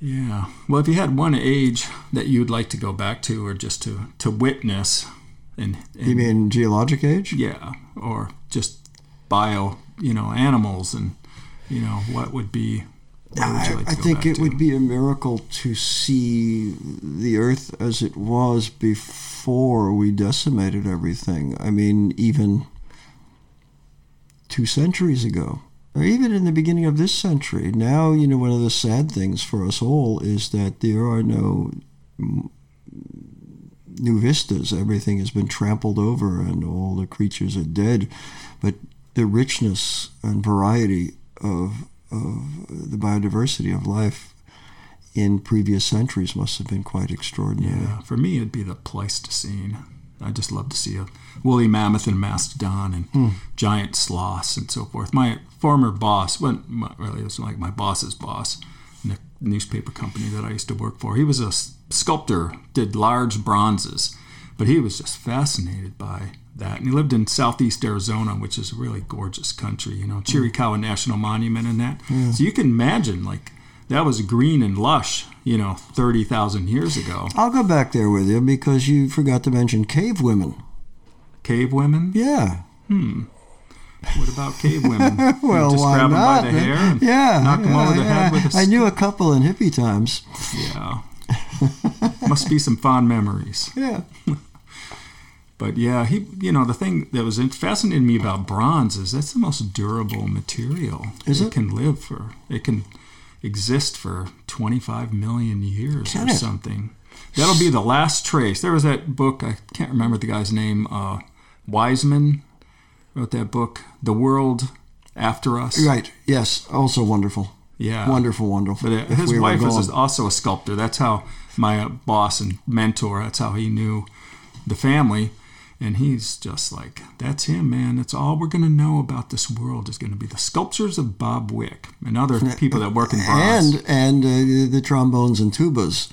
[SPEAKER 1] Yeah. Well, if you had one age that you'd like to go back to, or just to to witness, and, and
[SPEAKER 2] You mean geologic age?
[SPEAKER 1] yeah, or just bio, you know, animals, and you know, what would be?
[SPEAKER 2] I,
[SPEAKER 1] like
[SPEAKER 2] I think it
[SPEAKER 1] to?
[SPEAKER 2] would be a miracle to see the Earth as it was before we decimated everything. I mean, even two centuries ago, or even in the beginning of this century. Now, you know, one of the sad things for us all is that there are no new vistas. Everything has been trampled over and all the creatures are dead. But the richness and variety of, of the biodiversity of life in previous centuries must have been quite extraordinary.
[SPEAKER 1] Yeah, for me, it'd be the Pleistocene. I just love to see a woolly mammoth and mastodon and
[SPEAKER 2] Hmm.
[SPEAKER 1] giant sloths and so forth. My former boss, well, really, it was like my boss's boss in the newspaper company that I used to work for. He was a sculptor, did large bronzes, but he was just fascinated by that. And he lived in southeast Arizona, which is a really gorgeous country, you know, Chiricahua National Monument and that. So you can imagine, like, that was green and lush, you know, 30,000 years ago.
[SPEAKER 2] I'll go back there with you because you forgot to mention cave women.
[SPEAKER 1] Cave women?
[SPEAKER 2] Yeah. Hmm.
[SPEAKER 1] What about cave women? You
[SPEAKER 2] Well,
[SPEAKER 1] just
[SPEAKER 2] why
[SPEAKER 1] grab
[SPEAKER 2] not?
[SPEAKER 1] them by the hair and
[SPEAKER 2] yeah,
[SPEAKER 1] knock them
[SPEAKER 2] yeah,
[SPEAKER 1] over the
[SPEAKER 2] yeah.
[SPEAKER 1] head with a
[SPEAKER 2] I knew a couple in hippie times.
[SPEAKER 1] Yeah. Must be some fond memories.
[SPEAKER 2] Yeah.
[SPEAKER 1] But yeah, he, you know, the thing that was fascinating me about bronze is that's the most durable material.
[SPEAKER 2] Is it?
[SPEAKER 1] can live for, it can exist for 25 million years
[SPEAKER 2] Can
[SPEAKER 1] or
[SPEAKER 2] it?
[SPEAKER 1] something. That'll be the last trace. There was that book, I can't remember the guy's name, uh, Weisman wrote that book, The World After Us.
[SPEAKER 2] Right. Yes. Also wonderful.
[SPEAKER 1] Yeah.
[SPEAKER 2] Wonderful, wonderful.
[SPEAKER 1] But uh, his
[SPEAKER 2] we
[SPEAKER 1] wife was
[SPEAKER 2] gone.
[SPEAKER 1] also a sculptor. That's how my boss and mentor. That's how he knew the family, and he's just like, "That's him, man. That's all we're gonna know about this world is gonna be the sculptures of Bob Wick and other people that work in bronze."
[SPEAKER 2] and and uh, the trombones and tubas.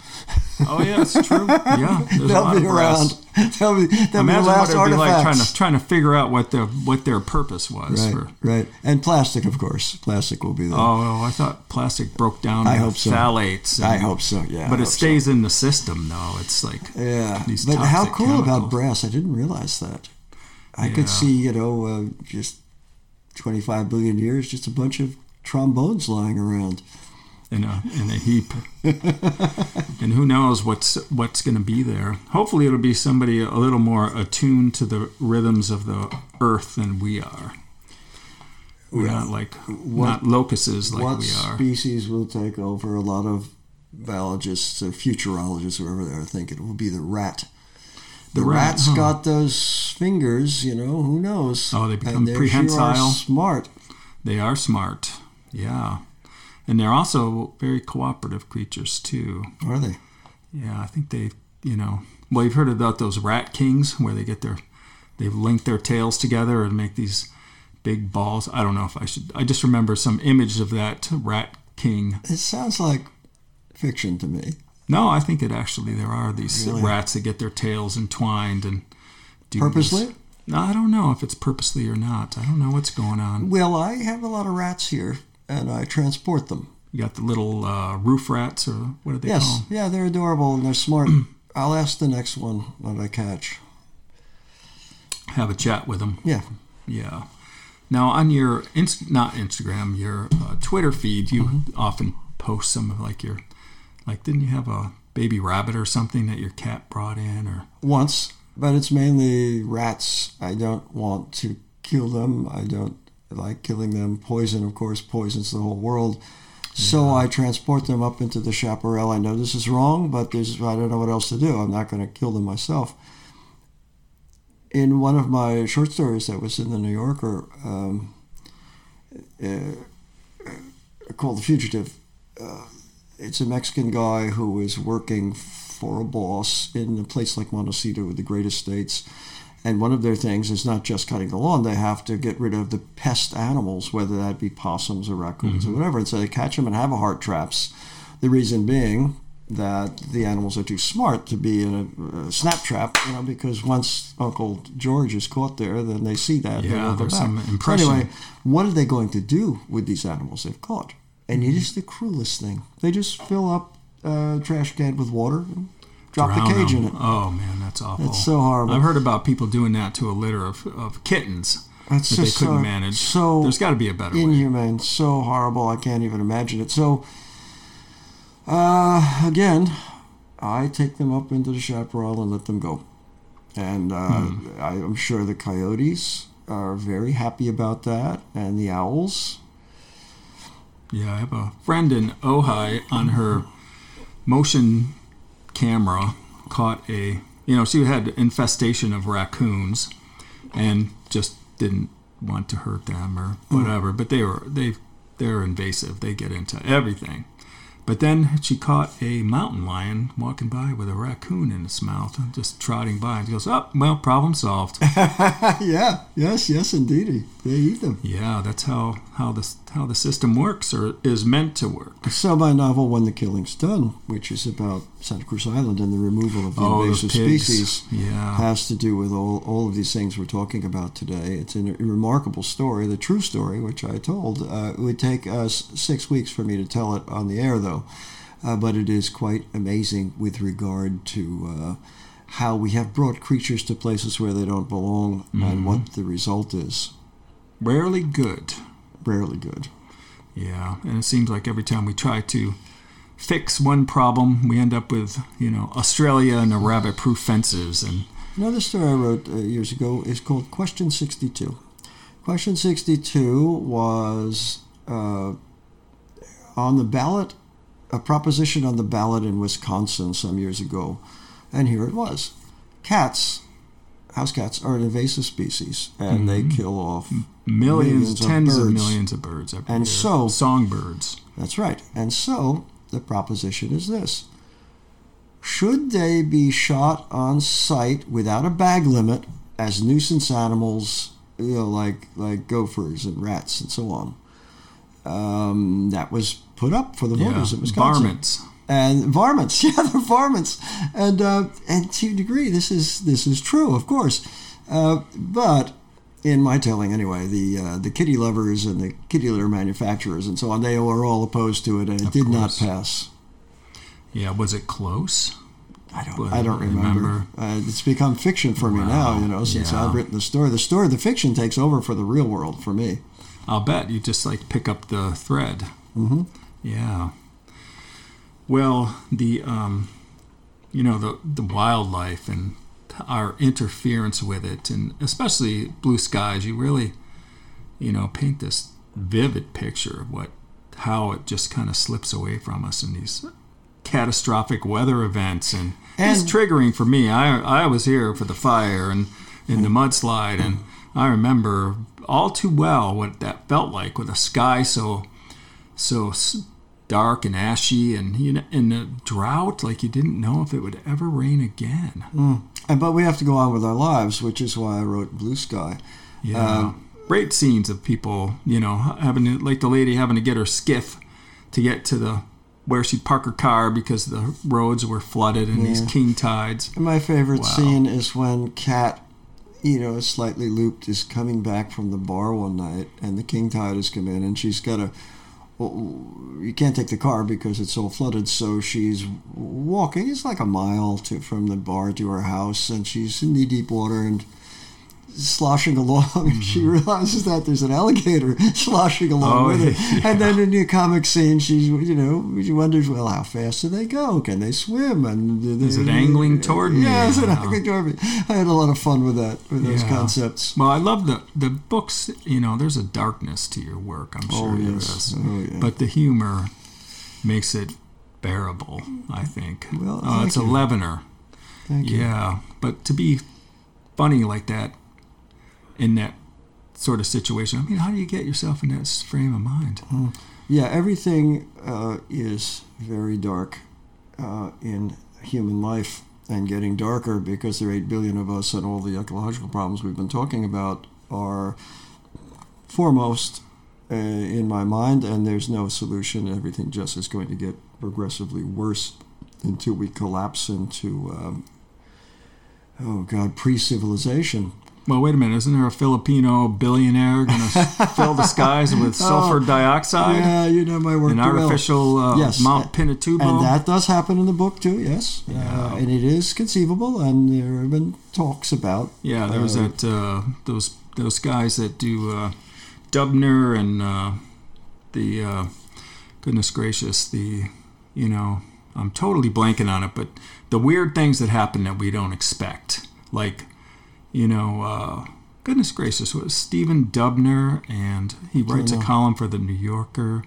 [SPEAKER 1] Oh yeah, it's true. Yeah, there's a
[SPEAKER 2] They'll
[SPEAKER 1] lot
[SPEAKER 2] be
[SPEAKER 1] of brass.
[SPEAKER 2] around. Be, they'll be the
[SPEAKER 1] Imagine what
[SPEAKER 2] last
[SPEAKER 1] be like trying to trying to figure out what their what their purpose was
[SPEAKER 2] right,
[SPEAKER 1] for.
[SPEAKER 2] right. And plastic, of course. Plastic will be there.
[SPEAKER 1] Oh, I thought plastic broke down.
[SPEAKER 2] I hope so.
[SPEAKER 1] Phthalates.
[SPEAKER 2] I hope so. Yeah,
[SPEAKER 1] But it
[SPEAKER 2] hope so.
[SPEAKER 1] stays in the system, though. It's like
[SPEAKER 2] Yeah,
[SPEAKER 1] these
[SPEAKER 2] but how cool about brass? I didn't realize that. I
[SPEAKER 1] Yeah.
[SPEAKER 2] could see, you know, uh, just 25 billion years, just a bunch of trombones lying around.
[SPEAKER 1] In a in a heap. and who knows what's what's going to be there? Hopefully, it'll be somebody a little more attuned to the rhythms of the earth than we are. We're
[SPEAKER 2] Well,
[SPEAKER 1] not like
[SPEAKER 2] what-
[SPEAKER 1] not locusts like
[SPEAKER 2] what
[SPEAKER 1] we are.
[SPEAKER 2] species will take over? A lot of biologists, or futurologists, whoever they are, think it will be the rat. The,
[SPEAKER 1] The rat,
[SPEAKER 2] rat's
[SPEAKER 1] huh.
[SPEAKER 2] got those fingers, you know, who knows?
[SPEAKER 1] Oh, they
[SPEAKER 2] And
[SPEAKER 1] become
[SPEAKER 2] sure
[SPEAKER 1] prehensile.
[SPEAKER 2] are smart.
[SPEAKER 1] They are smart, yeah, and they're also very cooperative creatures too.
[SPEAKER 2] Are they?
[SPEAKER 1] Yeah, I think they, you know, well, you've heard about those rat kings where they get their, they link their tails together and make these big balls. I don't know if I should. I just remember some image of that rat king.
[SPEAKER 2] It sounds like fiction to me.
[SPEAKER 1] No, I think it actually there are these
[SPEAKER 2] Really?
[SPEAKER 1] rats that get their tails entwined and do
[SPEAKER 2] Purposely?
[SPEAKER 1] This. No, I don't know if it's purposely or not. I don't know what's going on.
[SPEAKER 2] Well, I have a lot of rats here, and I transport them.
[SPEAKER 1] You got the little uh, roof rats, or what do they
[SPEAKER 2] Yes,
[SPEAKER 1] call 'em?
[SPEAKER 2] yeah, they're adorable and they're smart. I'll ask the next one that I catch.
[SPEAKER 1] Have a chat with them.
[SPEAKER 2] Yeah,
[SPEAKER 1] Yeah. Now on your inst- not Instagram, your uh, Twitter feed, you
[SPEAKER 2] Mm-hmm.
[SPEAKER 1] often post some of like your, like didn't you have a baby rabbit or something that your cat brought in or?
[SPEAKER 2] once, but it's mainly rats. I don't want to kill them. I don't like killing them. Poison, of course, poisons the whole world. So I transport them up into the chaparral. I know this is wrong, but there's I don't know what else to do. I'm not going to kill them myself. In one of my short stories that was in the New Yorker, um, uh, called The Fugitive, uh, it's a Mexican guy who is working for a boss in a place like Montecito with the great estates. And one of their things is not just cutting the lawn, they have to get rid of the pest animals, whether that be possums or raccoons or mm-hmm. whatever. And so they catch them and have a heart traps. The reason being that the animals are too smart to be in a, a snap trap, you know, because once Uncle George is caught there, then they see that.
[SPEAKER 1] Yeah, there's
[SPEAKER 2] back.
[SPEAKER 1] some
[SPEAKER 2] So
[SPEAKER 1] impression.
[SPEAKER 2] anyway, what are they going to do with these animals they've caught? And it mm-hmm. is the cruelest thing. They just fill up a trash can with water and drop
[SPEAKER 1] drown
[SPEAKER 2] the cage
[SPEAKER 1] them.
[SPEAKER 2] in it.
[SPEAKER 1] Oh man, that's awful.
[SPEAKER 2] It's so horrible.
[SPEAKER 1] I've heard about people doing that to a litter of, of kittens
[SPEAKER 2] That's
[SPEAKER 1] that they
[SPEAKER 2] just
[SPEAKER 1] couldn't
[SPEAKER 2] so,
[SPEAKER 1] manage.
[SPEAKER 2] So
[SPEAKER 1] There's got to be a better way.
[SPEAKER 2] inhumane, so horrible. I can't even imagine it. So, uh, again, I take them up into the chaparral and let them go. And uh,
[SPEAKER 1] Hmm.
[SPEAKER 2] I, I'm sure the coyotes are very happy about that, and the owls.
[SPEAKER 1] Yeah, I have a friend in Ojai on her motion camera caught a, you know, she had infestation of raccoons and just didn't want to hurt them or mm. whatever, but they were they they're invasive. They get into everything. But then she caught a mountain lion walking by with a raccoon in its mouth, just trotting by. And she goes, "Oh, well, problem solved."
[SPEAKER 2] yeah, yes, yes, indeed. They eat them.
[SPEAKER 1] yeah, that's how how the how the system works or is meant to work.
[SPEAKER 2] So my novel, When the Killing's Done, which is about Santa Cruz Island and the removal of the
[SPEAKER 1] Oh,
[SPEAKER 2] invasive
[SPEAKER 1] pigs.
[SPEAKER 2] species,
[SPEAKER 1] Yeah.
[SPEAKER 2] has to do with all, all of these things we're talking about today. It's a remarkable story, the true story, which I told. Uh, it would take us six weeks for me to tell it on the air, though. Uh, but it is quite amazing with regard to uh, how we have brought creatures to places where they don't belong
[SPEAKER 1] Mm-hmm.
[SPEAKER 2] and what the result is.
[SPEAKER 1] Rarely good.
[SPEAKER 2] Rarely good.
[SPEAKER 1] Yeah, and it seems like every time we try to fix one problem, we end up with you know Australia and the rabbit-proof fences, and
[SPEAKER 2] Another story I wrote uh, years ago is called Question 62. Question 62 was uh, on the ballot, a proposition on the ballot in Wisconsin some years ago. And here it was Cats, house cats, are an invasive species, and they kill off.
[SPEAKER 1] millions,
[SPEAKER 2] Millions
[SPEAKER 1] tens of,
[SPEAKER 2] birds.
[SPEAKER 1] millions of birds every
[SPEAKER 2] And
[SPEAKER 1] year.
[SPEAKER 2] so-
[SPEAKER 1] songbirds.
[SPEAKER 2] That's right. And so the proposition is this Should they be shot on sight without a bag limit as nuisance animals, you know, like, like gophers and rats and so on? Um, that was put up for the voters
[SPEAKER 1] Yeah,
[SPEAKER 2] in Wisconsin.
[SPEAKER 1] varmints.
[SPEAKER 2] and varmints. Yeah, they're varmints, and uh, and to a degree, this is this is true, of course. Uh, but in my telling, anyway, the uh, the kitty lovers and the kitty litter manufacturers and so on, they were all opposed to it, and it
[SPEAKER 1] Of
[SPEAKER 2] did not pass.
[SPEAKER 1] Yeah, was it close?
[SPEAKER 2] I don't.
[SPEAKER 1] Well,
[SPEAKER 2] I don't remember.
[SPEAKER 1] remember.
[SPEAKER 2] Uh, it's become fiction for me now. You know, since
[SPEAKER 1] yeah.
[SPEAKER 2] I've written the story, the story, the fiction takes over for the real world for me.
[SPEAKER 1] I'll bet you just like pick up the thread.
[SPEAKER 2] Mm-hmm.
[SPEAKER 1] Yeah. Well, the um, you know the the wildlife and our interference with it, and especially blue skies, you really, you know, paint this vivid picture of what how it just kind of slips away from us in these catastrophic weather events, and, it's triggering for me. I I was here for the fire and in the mudslide, and I remember all too well what that felt like with a sky so so dark and ashy and you know in the drought like you didn't know if it would ever rain again hmm.
[SPEAKER 2] And but we have to go on with our lives, which is why I wrote Blue Sky.
[SPEAKER 1] yeah
[SPEAKER 2] Um,
[SPEAKER 1] great scenes of people you know having to, like the lady having to get her skiff to get to the where she'd park her car because the roads were flooded in these king tides
[SPEAKER 2] And my favorite
[SPEAKER 1] Wow.
[SPEAKER 2] scene is when Kat, you know, slightly looped, is coming back from the bar one night, and the king tide has come in, and she's got to. Well, you can't take the car because it's all flooded, so she's walking. It's like a mile to from the bar to her house, and she's in knee deep water and sloshing along. And she realizes that there's an alligator sloshing along
[SPEAKER 1] Oh,
[SPEAKER 2] with her.
[SPEAKER 1] yeah.
[SPEAKER 2] And then in the comic scene, she's you know she wonders, well, how fast do they go? Can they swim? And
[SPEAKER 1] Is it angling toward me?
[SPEAKER 2] Yeah, is it
[SPEAKER 1] Wow.
[SPEAKER 2] angling toward me? I had a lot of fun with that, with those concepts.
[SPEAKER 1] well i love the the books you know there's a darkness to your work i'm sure
[SPEAKER 2] oh yes,
[SPEAKER 1] is.
[SPEAKER 2] oh yeah.
[SPEAKER 1] but the humor makes it bearable i think
[SPEAKER 2] Well,
[SPEAKER 1] uh, it's a
[SPEAKER 2] thank
[SPEAKER 1] leavener
[SPEAKER 2] Thank you.
[SPEAKER 1] Yeah, but to be funny like that in that sort of situation, I mean, how do you get yourself in that frame of mind?
[SPEAKER 2] Yeah, everything uh, is very dark uh, in human life and getting darker because there are 8 billion of us and all the ecological problems we've been talking about are foremost uh, in my mind, and there's no solution. Everything just is going to get progressively worse until we collapse into, um, oh God, pre civilization.
[SPEAKER 1] Well, wait a minute. Isn't there a Filipino billionaire going to fill the skies with sulfur dioxide?
[SPEAKER 2] Oh, Yeah, you know my work
[SPEAKER 1] An artificial uh,
[SPEAKER 2] Yes,
[SPEAKER 1] Mount Pinatubo?
[SPEAKER 2] And that does happen in the book too, yes.
[SPEAKER 1] Yeah.
[SPEAKER 2] Uh, and it is conceivable, and there have been talks about.
[SPEAKER 1] yeah, there was
[SPEAKER 2] uh,
[SPEAKER 1] that uh, those those guys that do uh, Dubner and uh, the uh, goodness gracious the you know I'm totally blanking on it, but the weird things that happen that we don't expect, like you know, uh, goodness gracious, was Stephen Dubner, and he writes a column for the New Yorker.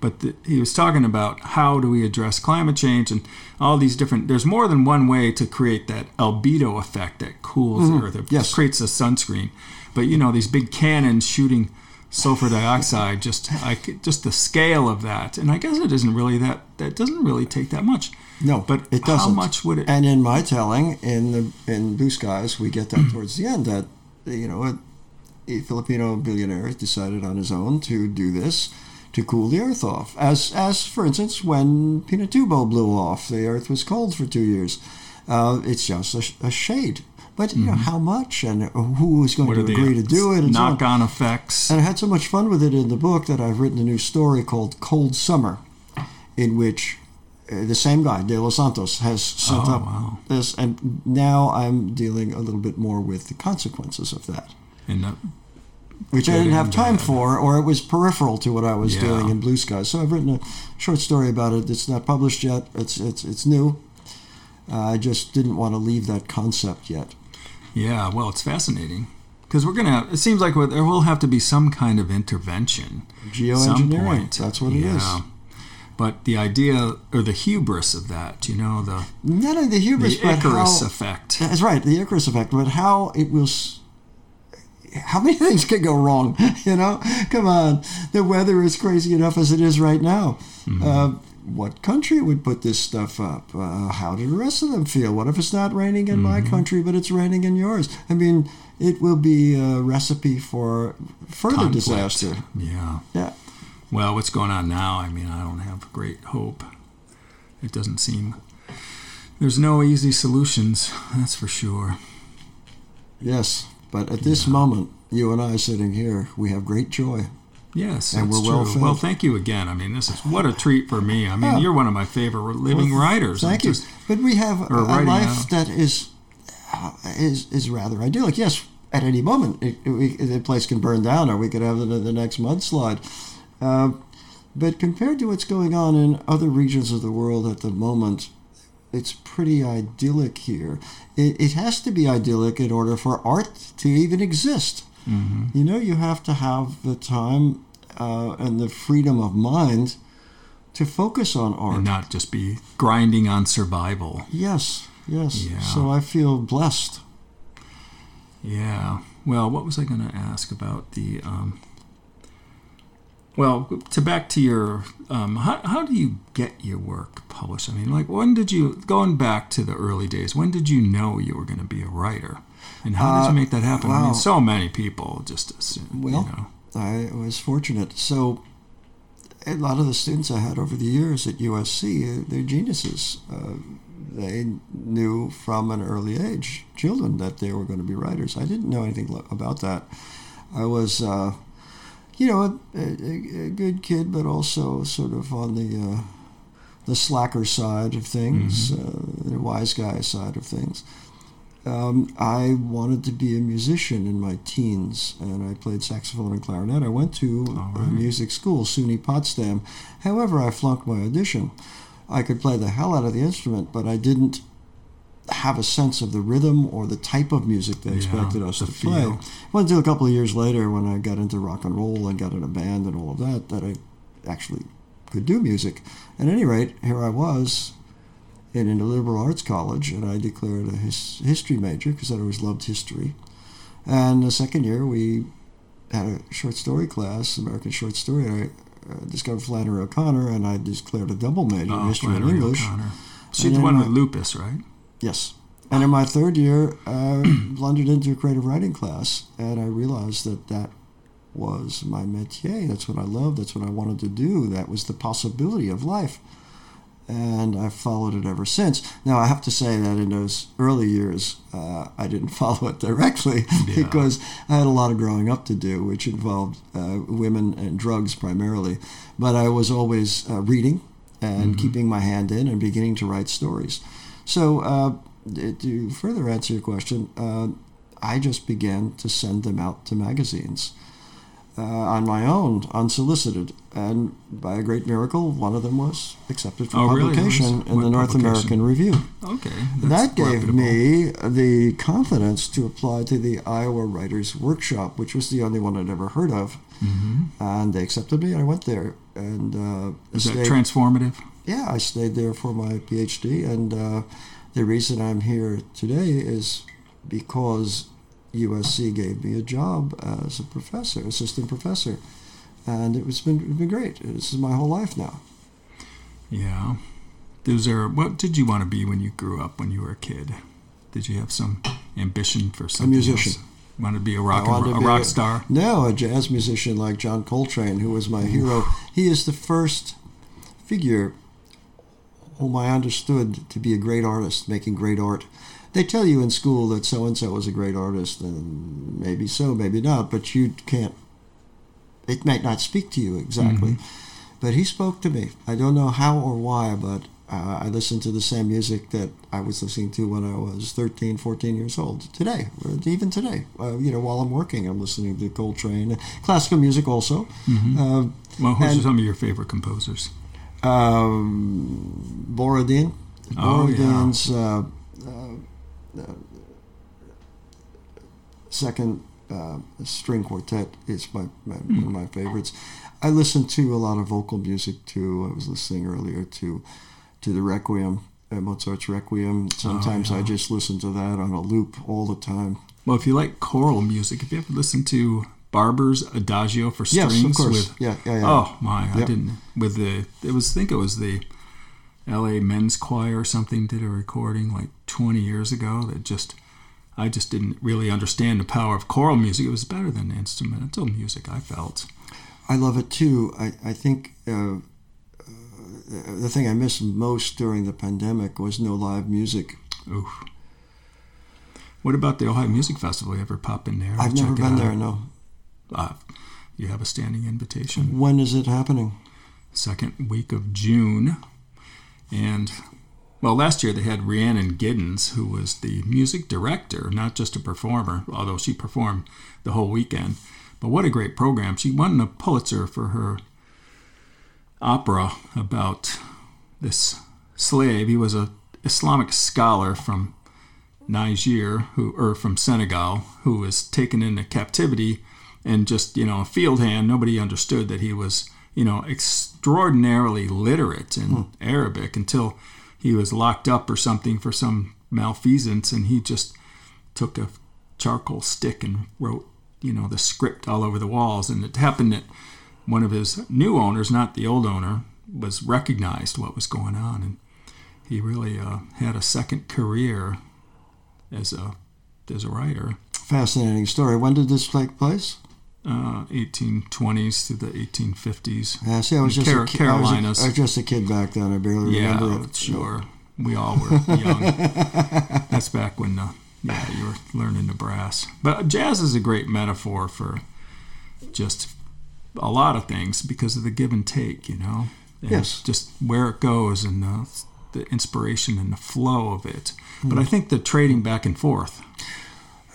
[SPEAKER 1] But the, he was talking about how do we address climate change and all these different. There's more than one way to create that albedo effect that cools the Earth. It
[SPEAKER 2] Mm-hmm. Yes.
[SPEAKER 1] creates a sunscreen. But you know these big cannons shooting sulfur dioxide. Just I just the scale of that, and I guess it isn't really that. That doesn't really take that much.
[SPEAKER 2] No,
[SPEAKER 1] But
[SPEAKER 2] it doesn't.
[SPEAKER 1] How much would it?
[SPEAKER 2] And in my telling, in the in Blue Skies, we get that towards the end that you know a, a Filipino billionaire decided on his own to do this to cool the Earth off. As as for instance, when Pinatubo blew off, the Earth was cold for two years. Uh, it's just a, a shade. But you know how much and who is going
[SPEAKER 1] Mm-hmm. what
[SPEAKER 2] to agree to do it and so on.
[SPEAKER 1] knock-on effects?
[SPEAKER 2] And I had so much fun with it in the book that I've written a new story called Cold Summer, in which uh, the same guy, De Los Santos, has set
[SPEAKER 1] Oh,
[SPEAKER 2] up
[SPEAKER 1] wow.
[SPEAKER 2] this, and now I'm dealing a little bit more with the consequences of that,
[SPEAKER 1] And the,
[SPEAKER 2] which I didn't have time
[SPEAKER 1] bad.
[SPEAKER 2] for, or it was peripheral to what I was
[SPEAKER 1] Yeah.
[SPEAKER 2] doing in Blue Skies. So I've written a short story about it. It's not published yet. It's it's it's new. Uh, I just didn't want to leave that concept yet.
[SPEAKER 1] Yeah, well, it's fascinating because we're gonna. It seems like there will have to be some kind of intervention.
[SPEAKER 2] Geoengineering. That's what it is.
[SPEAKER 1] But the idea or the hubris of that, you know, the
[SPEAKER 2] Not only the hubris,
[SPEAKER 1] the Icarus
[SPEAKER 2] how,
[SPEAKER 1] effect.
[SPEAKER 2] That's right, the Icarus effect. But how it was. How many things could go wrong? You know, come on. The weather is crazy enough as it is right now.
[SPEAKER 1] Mm-hmm.
[SPEAKER 2] Uh, what country would put this stuff up? Uh, how do the rest of them feel? What if it's not raining in
[SPEAKER 1] Mm-hmm.
[SPEAKER 2] my country, but it's raining in yours? I mean, it will be a recipe for further
[SPEAKER 1] Conflict.
[SPEAKER 2] disaster.
[SPEAKER 1] Yeah.
[SPEAKER 2] Yeah.
[SPEAKER 1] Well, what's going on now? I mean, I don't have great hope. it doesn't seem there's no easy solutions. That's for sure.
[SPEAKER 2] Yes, but at this yeah. moment, you and I sitting here, we have great joy.
[SPEAKER 1] Yes, and we're well. Well, thank you again. I mean, this is what a treat for me. I mean, you're one of my favorite living well, writers.
[SPEAKER 2] Thank you. but we have a, a life that is uh, is is rather idyllic. Yes, at any moment, it, it, the place can burn down, or we could have the, the next mudslide. Uh, but compared to what's going on in other regions of the world at the moment, it's pretty idyllic here. It, it has to be idyllic in order for art to even exist. Mm-hmm. You know, you have to have the time uh, and the freedom of mind to focus on art.
[SPEAKER 1] And not just be grinding on survival.
[SPEAKER 2] Yes, yes. Yeah. So I feel blessed.
[SPEAKER 1] Yeah. Well, what was I going to ask about the. Um, well, to back to your, um, how, how do you get your work published? I mean, like, when did you, going back to the early days, when did you know you were going to be a writer? And how did you uh, make that happen? I mean, so many people just assume,
[SPEAKER 2] well,
[SPEAKER 1] you know.
[SPEAKER 2] I was fortunate. So, a lot of the students I had over the years at USC, they're geniuses. Uh, they knew from an early age, children, that they were going to be writers. I didn't know anything about that. I was, uh, you know, a, a, a, good kid, but also sort of on the uh, the slacker side of things, mm-hmm. Uh, the wise guy side of things. Um, I wanted to be a musician in my teens, and I played saxophone and clarinet. I went to right. music school, SUNY Potsdam. However, I flunked my audition. I could play the hell out of the instrument, but I didn't have a sense of the rhythm or the type of music they yeah, expected us to feel. play. It wasn't until a couple of years later when I got into rock and roll and got in a band and all of that that I actually could do music. At any rate, here I was and in a liberal arts college, and I declared a his, history major because I always loved history. And the second year, we had a short story class, American short story. I uh, discovered Flannery O'Connor, and I declared a double major oh, history
[SPEAKER 1] Flannery
[SPEAKER 2] and English.
[SPEAKER 1] O'Connor. She's the one with lupus, right?
[SPEAKER 2] Yes. And in my third year, I blundered into a creative writing class, and I realized that that was my métier. That's what I loved. That's what I wanted to do. That was the possibility of life and I've followed it ever since. Now, I have to say that in those early years, uh, I didn't follow it directly yeah. because I had a lot of growing up to do, which involved uh, women and drugs primarily. But I was always uh, reading and mm-hmm. keeping my hand in and beginning to write stories. So, uh, to further answer your question, uh, I just began to send them out to magazines uh, on my own, unsolicited. And by a great miracle, one of them was accepted for
[SPEAKER 1] oh,
[SPEAKER 2] publication
[SPEAKER 1] really?
[SPEAKER 2] in the North American Review.
[SPEAKER 1] Okay.
[SPEAKER 2] That gave reputable. me the confidence to apply to the Iowa Writers Workshop, which was the only one I'd ever heard of. Mm-hmm. And they accepted me, and I went there. And uh,
[SPEAKER 1] Is stayed, that transformative?
[SPEAKER 2] Yeah, I stayed there for my PhD. And uh, the reason I'm here today is because USC gave me a job as a professor, assistant professor, and it was been it's been great. This is my whole life now.
[SPEAKER 1] Yeah. Is there what did you want to be when you grew up when you were a kid? Did you have some ambition for something?
[SPEAKER 2] A musician.
[SPEAKER 1] Else? Want to be a rock and, a rock a, star?
[SPEAKER 2] No, a jazz musician like John Coltrane, who was my hero. He is the first figure whom I understood to be a great artist, making great art they tell you in school that so and so is a great artist, and maybe so, maybe not, but you can't. It might not speak to you exactly, mm-hmm. but he spoke to me. I don't know how or why, but uh, I listened to the same music that I was listening to when I was 13, 14 years old. Today, even today, uh, you know, while I'm working, I'm listening to Coltrane, classical music also.
[SPEAKER 1] Mm-hmm. Uh, well, who's and, some of your favorite composers?
[SPEAKER 2] Um, Borodin. Oh, Borodin's yeah. Second uh, string quartet is my, my mm. one of my favorites. I listen to a lot of vocal music too. I was listening earlier to to the Requiem, uh, Mozart's Requiem. Sometimes oh, yeah. I just listen to that on a loop all the time.
[SPEAKER 1] Well, if you like choral music, if you ever listen to Barber's Adagio for strings
[SPEAKER 2] yes, of course.
[SPEAKER 1] with
[SPEAKER 2] yeah, yeah, yeah.
[SPEAKER 1] oh my, yep. I didn't with the it was I think it was the L.A. Men's Choir or something did a recording like 20 years ago that just I just didn't really understand the power of choral music. It was better than instrumental music. I felt.
[SPEAKER 2] I love it too. I I think uh, uh, the thing I missed most during the pandemic was no live music.
[SPEAKER 1] Oof. What about the Ojai Music Festival? You ever pop in there?
[SPEAKER 2] I've never been there. No.
[SPEAKER 1] Uh, you have a standing invitation.
[SPEAKER 2] When is it happening?
[SPEAKER 1] Second week of June. And, well, last year they had Rhiannon Giddens, who was the music director, not just a performer, although she performed the whole weekend. But what a great program. She won the Pulitzer for her opera about this slave. He was a Islamic scholar from Niger, who or from Senegal, who was taken into captivity, and just you know a field hand. Nobody understood that he was you know extraordinarily literate in Arabic until he was locked up or something for some malfeasance, and he just took a charcoal stick and wrote you know the script all over the walls. And it happened that one of his new owners, not the old owner, was recognized what was going on, and he really uh, had a second career as a as a writer.
[SPEAKER 2] Fascinating story. When did this take place?
[SPEAKER 1] Uh, 1820s to the 1850s.
[SPEAKER 2] Yeah, see, I was just
[SPEAKER 1] Car-
[SPEAKER 2] a kid. I was, a. I was just a kid back then. I barely remember
[SPEAKER 1] Yeah,
[SPEAKER 2] it.
[SPEAKER 1] sure. We all were young. That's back when uh, yeah you were learning the brass. But jazz is a great metaphor for just a lot of things because of the give and take, you know. And
[SPEAKER 2] Yes.
[SPEAKER 1] Just where it goes and the, the inspiration and the flow of it. But
[SPEAKER 2] Hmm.
[SPEAKER 1] I think the trading back and forth.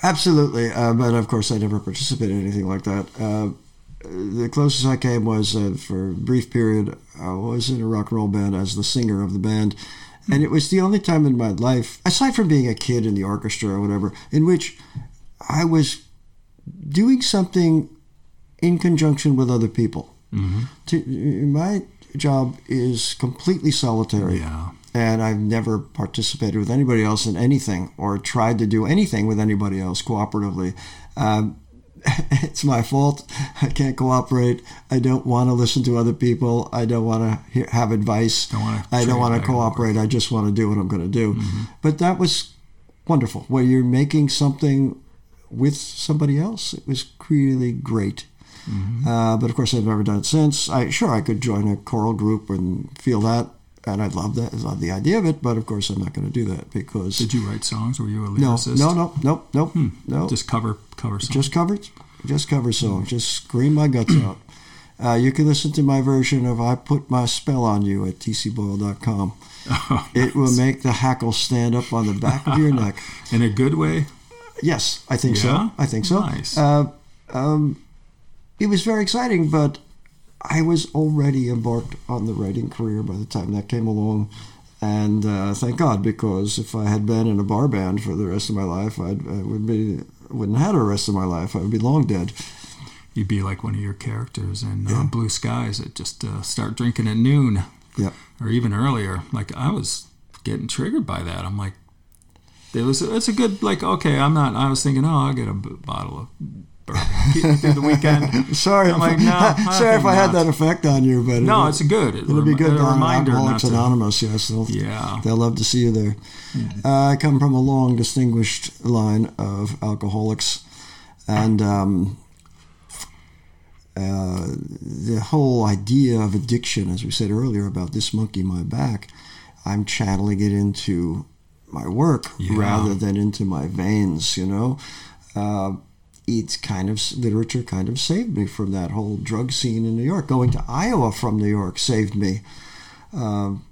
[SPEAKER 2] Absolutely, uh, but of course I never participated in anything like that. Uh, the closest I came was uh, for a brief period. I was in a rock and roll band as the singer of the band, and it was the only time in my life, aside from being a kid in the orchestra or whatever, in which I was doing something in conjunction with other people.
[SPEAKER 1] Mm-hmm.
[SPEAKER 2] To, my job is completely solitary
[SPEAKER 1] Yeah.
[SPEAKER 2] And I've never participated with anybody else in anything or tried to do anything with anybody else cooperatively. Um, it's my fault. I can't cooperate. I don't want to listen to other people. I don't want to hear, have advice.
[SPEAKER 1] Don't
[SPEAKER 2] I don't want to cooperate. I just want to do what I'm going to do. But that was wonderful. Where you're making something with somebody else, it was really great. Uh, but of course, I've never done it since. I sure I could join a choral group and feel that, and I'd love that. I love the idea of it. But of course, I'm not going to do that because
[SPEAKER 1] Did you write songs? Were you a
[SPEAKER 2] no,
[SPEAKER 1] lyricist?
[SPEAKER 2] no, no, no, no, no.
[SPEAKER 1] Just cover cover songs.
[SPEAKER 2] Just covered, just cover songs. Just scream my guts out. Uh, you can listen to my version of "I Put My Spell on You" at tcboyle.com.
[SPEAKER 1] Oh,
[SPEAKER 2] It will make the hackles stand up on the back of your neck.
[SPEAKER 1] in a good way.
[SPEAKER 2] Yes, I think
[SPEAKER 1] Yeah?
[SPEAKER 2] so. I think so.
[SPEAKER 1] Nice.
[SPEAKER 2] Uh, um, it was very exciting, but I was already embarked on the writing career by the time that came along. And uh, thank God, because if I had been in a bar band for the rest of my life, I'd, I would be wouldn't have had a rest of my life. I would be long dead.
[SPEAKER 1] You'd be like one of your characters in
[SPEAKER 2] Yeah.
[SPEAKER 1] uh, Blue Skies that just uh, start drinking at noon
[SPEAKER 2] Yep.
[SPEAKER 1] or even earlier. Like I was getting triggered by that. I'm like, it was it's a good like okay. I'm not. I was thinking, oh, I'll get a bottle of bourbon keep me through the weekend.
[SPEAKER 2] Sorry,
[SPEAKER 1] I'm
[SPEAKER 2] if
[SPEAKER 1] like, no,
[SPEAKER 2] sorry if I had
[SPEAKER 1] not.
[SPEAKER 2] that effect on you, but
[SPEAKER 1] No,
[SPEAKER 2] it,
[SPEAKER 1] it's a good. It
[SPEAKER 2] it'll be good.
[SPEAKER 1] A reminder
[SPEAKER 2] Alcoholics
[SPEAKER 1] to.
[SPEAKER 2] Anonymous, yes. They'll,
[SPEAKER 1] Yeah.
[SPEAKER 2] They'll love to see you there. Uh, I come from a long, distinguished line of alcoholics, and um, uh, the whole idea of addiction, as we said earlier about this monkey in my back, I'm channeling it into my work
[SPEAKER 1] Yeah.
[SPEAKER 2] rather than into my veins. You know, uh, it's kind of literature kind of saved me from that whole drug scene in New York. Going to Iowa from New York saved me. Um,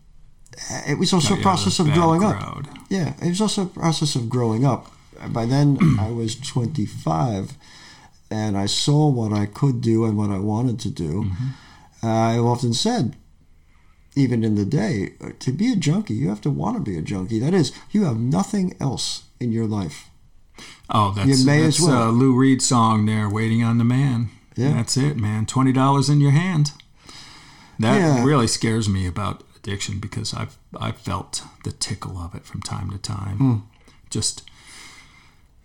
[SPEAKER 2] it was also
[SPEAKER 1] Oh,
[SPEAKER 2] a process of growing up. Yeah, it was also a process of growing up. By then, I was 25, and I saw what I could do and what I wanted to do.
[SPEAKER 1] Mm-hmm.
[SPEAKER 2] I've often said, even in the day, to be a junkie, you have to want to be a junkie. That is, you have nothing else in your life.
[SPEAKER 1] Oh, that's,
[SPEAKER 2] You may
[SPEAKER 1] that's
[SPEAKER 2] as well.
[SPEAKER 1] a Lou Reed song there, "Waiting on the Man."
[SPEAKER 2] Yeah.
[SPEAKER 1] That's it, man. Twenty dollars in your hand. That
[SPEAKER 2] Yeah.
[SPEAKER 1] really scares me about addiction because I've I've felt the tickle of it from time to time.
[SPEAKER 2] Hmm.
[SPEAKER 1] Just,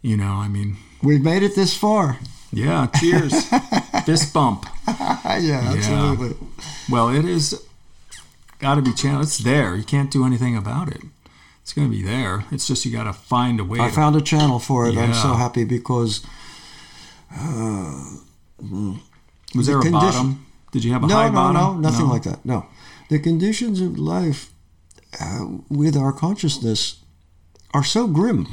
[SPEAKER 1] you know, I mean,
[SPEAKER 2] We've made it this far.
[SPEAKER 1] yeah. Cheers, fist bump.
[SPEAKER 2] yeah, absolutely.
[SPEAKER 1] Well, it is got to be channeled. It's there. You can't do anything about it. It's going to be there. It's just you got to find a way.
[SPEAKER 2] I
[SPEAKER 1] to-
[SPEAKER 2] found a channel for it. I'm so happy because Uh,
[SPEAKER 1] was there a bottom? Did you have a
[SPEAKER 2] no,
[SPEAKER 1] high
[SPEAKER 2] no,
[SPEAKER 1] bottom?
[SPEAKER 2] no, nothing like that. No, the conditions of life uh, with our consciousness are so grim.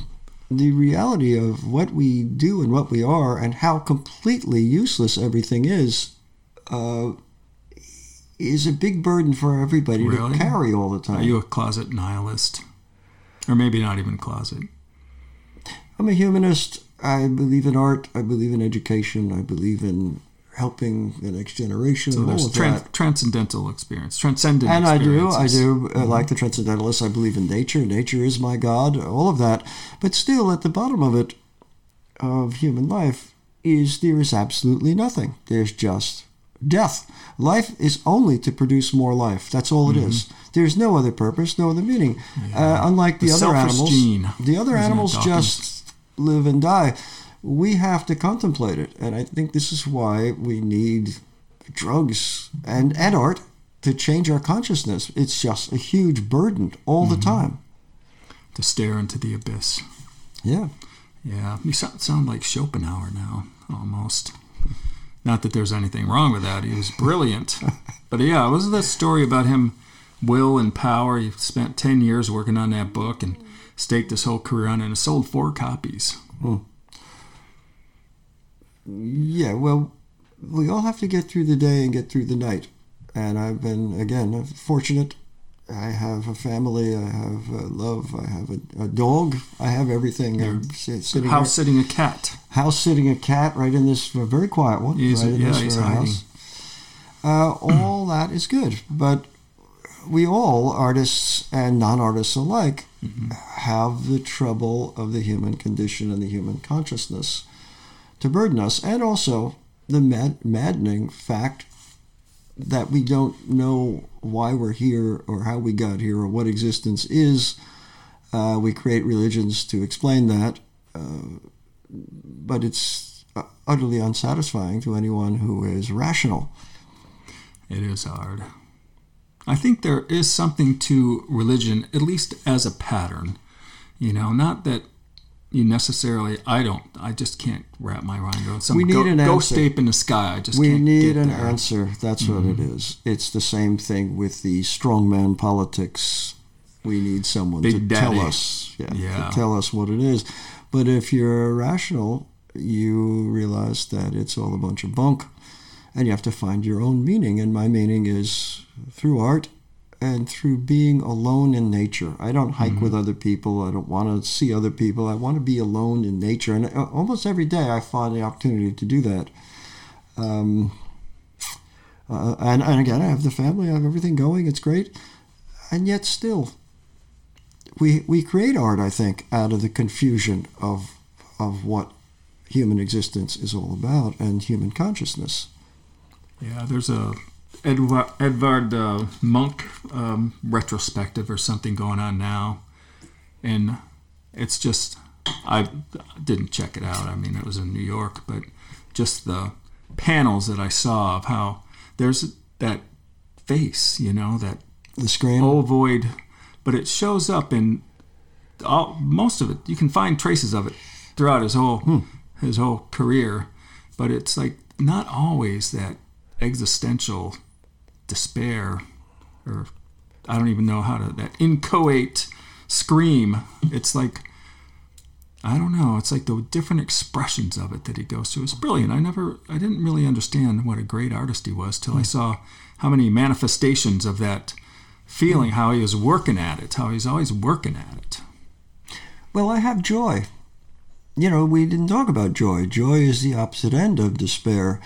[SPEAKER 2] The reality of what we do and what we are, and how completely useless everything is, uh, is a big burden for everybody
[SPEAKER 1] Really?
[SPEAKER 2] to carry all the time.
[SPEAKER 1] Are you a closet nihilist? Or maybe not even closet.
[SPEAKER 2] I'm a humanist. I believe in art. I believe in education. I believe in helping the next generation.
[SPEAKER 1] So there's tran- transcendental experience, transcendent
[SPEAKER 2] And I do, I do, uh, like the transcendentalists, I believe in nature. Nature is my God, all of that. But still, at the bottom of it, of human life, is there is absolutely nothing. There's just death. Life is only to produce more life. That's all it is. There's no other purpose, no other meaning. Uh, unlike the,
[SPEAKER 1] The
[SPEAKER 2] other animals,
[SPEAKER 1] gene,
[SPEAKER 2] the other
[SPEAKER 1] isn't
[SPEAKER 2] animals just live and die. We have to contemplate it, and I think this is why we need drugs and, and art to change our consciousness. It's just a huge burden all the time.
[SPEAKER 1] to stare into the abyss.
[SPEAKER 2] Yeah.
[SPEAKER 1] Yeah, you sound, sound like Schopenhauer now, almost. Not that there's anything wrong with that. He was brilliant. but yeah, wasn't that story about him, will and power? He spent 10 years working on that book and staked his whole career on it and sold four copies.
[SPEAKER 2] Yeah, well, we all have to get through the day and get through the night. And I've been, again, fortunate. I have a family, I have uh, love, I have a, a dog, I have everything. I'm sitting
[SPEAKER 1] House sitting a cat.
[SPEAKER 2] house sitting a cat right in this very quiet one
[SPEAKER 1] He's-
[SPEAKER 2] right in
[SPEAKER 1] yeah,
[SPEAKER 2] this
[SPEAKER 1] he's
[SPEAKER 2] house uh, all that is good but we all artists and non-artists alike
[SPEAKER 1] Mm-hmm.
[SPEAKER 2] have the trouble of the human condition and the human consciousness to burden us and also the mad- maddening fact that we don't know why we're here or how we got here or what existence is uh, we create religions to explain that uh, but it's uh, utterly unsatisfying to anyone who is rational.
[SPEAKER 1] It is hard. I think there is something to religion, at least as a pattern. You know, not that you necessarily. I don't. I just can't wrap my mind around some
[SPEAKER 2] We need
[SPEAKER 1] go-
[SPEAKER 2] an
[SPEAKER 1] ghost
[SPEAKER 2] answer.
[SPEAKER 1] ape in the sky. I just
[SPEAKER 2] We need an
[SPEAKER 1] there.
[SPEAKER 2] answer. That's what it mm-hmm. is. It's the same thing with the strongman politics. We need someone
[SPEAKER 1] Big
[SPEAKER 2] to
[SPEAKER 1] Daddy.
[SPEAKER 2] tell us, yeah,
[SPEAKER 1] Yeah.
[SPEAKER 2] to tell us what it is. But if you're rational, you realize that it's all a bunch of bunk, and you have to find your own meaning. And my meaning is through art and through being alone in nature. I don't hike with other people. I don't want to see other people. I want to be alone in nature. And uh, almost every day I find the opportunity to do that. Um, uh, and, and again, I have the family, I have everything going, it's great. And yet, still, we, we create art, I think, out of the confusion of, of what human existence is all about and human consciousness.
[SPEAKER 1] Yeah, there's a Edward, Edvard uh, Munch um, retrospective or something going on now, and it's just I didn't check it out. I mean, it was in New York, but just the panels that I saw of how there's that face, you know, that
[SPEAKER 2] The Scream?
[SPEAKER 1] ovoid, but it shows up in all, most of it. You can find traces of it throughout his whole his whole career, but it's like not always that existential despair, or I don't even know how to that inchoate scream. It's like I don't know. It's like the different expressions of it that he goes to. It's brilliant. I never, I didn't really understand what a great artist he was till I hmm. saw how many manifestations of that feeling, how he was working at it, how he's always working at it.
[SPEAKER 2] Well, I have joy. You know, we didn't talk about joy. Joy is the opposite end of despair,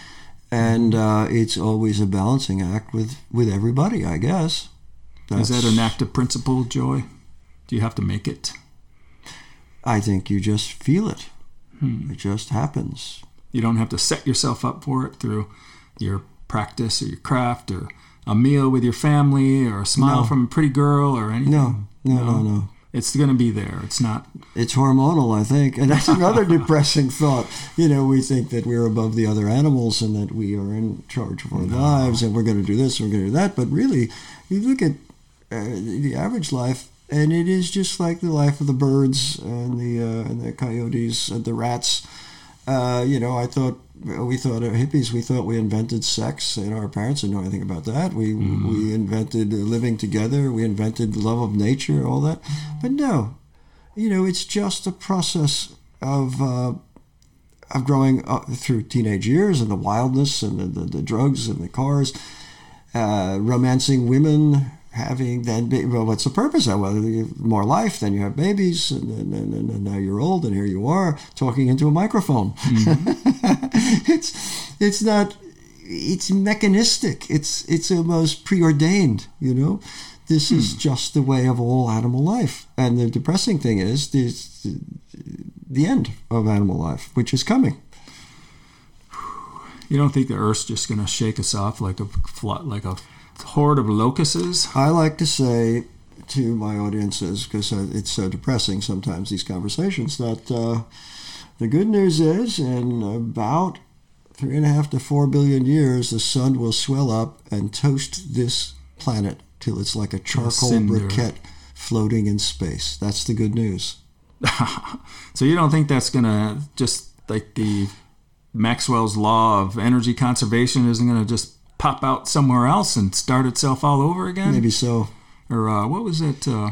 [SPEAKER 2] and uh, it's always a balancing act with with everybody. I guess.
[SPEAKER 1] Is that
[SPEAKER 2] That's-
[SPEAKER 1] an active principle, joy? Do you have to make it?
[SPEAKER 2] I think you just feel it. It just happens.
[SPEAKER 1] You don't have to set yourself up for it through your practice or your craft or a meal with your family or a smile
[SPEAKER 2] No.
[SPEAKER 1] from a pretty girl or anything.
[SPEAKER 2] No, no, no, no.
[SPEAKER 1] It's going to be there. It's not.
[SPEAKER 2] It's hormonal, I think, and that's another depressing thought. You know, we think that we're above the other animals and that we are in charge of our lives and we're going to do this, and we're going to do that. But really, you look at uh, the average life, and it is just like the life of the birds and the uh, and the coyotes and the rats. Uh, you know, I thought we thought uh, hippies. We thought we invented sex, and our parents didn't know anything about that. We
[SPEAKER 1] Mm-hmm.
[SPEAKER 2] we invented living together. We invented love of nature, all that. But no, you know, it's just a process of. Uh, of growing up through teenage years and the wildness and the, the, the drugs and the cars, uh, romancing women, having then well, what's the purpose of well, you have more life, then you have babies, and, and, and, and, now you're old, and here you are talking into a microphone. Mm-hmm. it's it's not it's mechanistic. It's it's almost preordained. You know, this is hmm. just the way of all animal life. And the depressing thing is this the end of animal life, which is coming.
[SPEAKER 1] You don't think the Earth's just going to shake us off like a like a horde of locusts?
[SPEAKER 2] I like to say to my audiences, because it's so depressing sometimes, these conversations, that uh, the good news is in about three and a half to four billion years, the sun will swell up and toast this planet till it's like a charcoal briquette floating in space. That's the good news.
[SPEAKER 1] So you don't think that's going to just like the Maxwell's law of energy conservation isn't going to just pop out somewhere else and start itself all over again?
[SPEAKER 2] Maybe so.
[SPEAKER 1] Or uh, what was it? Uh,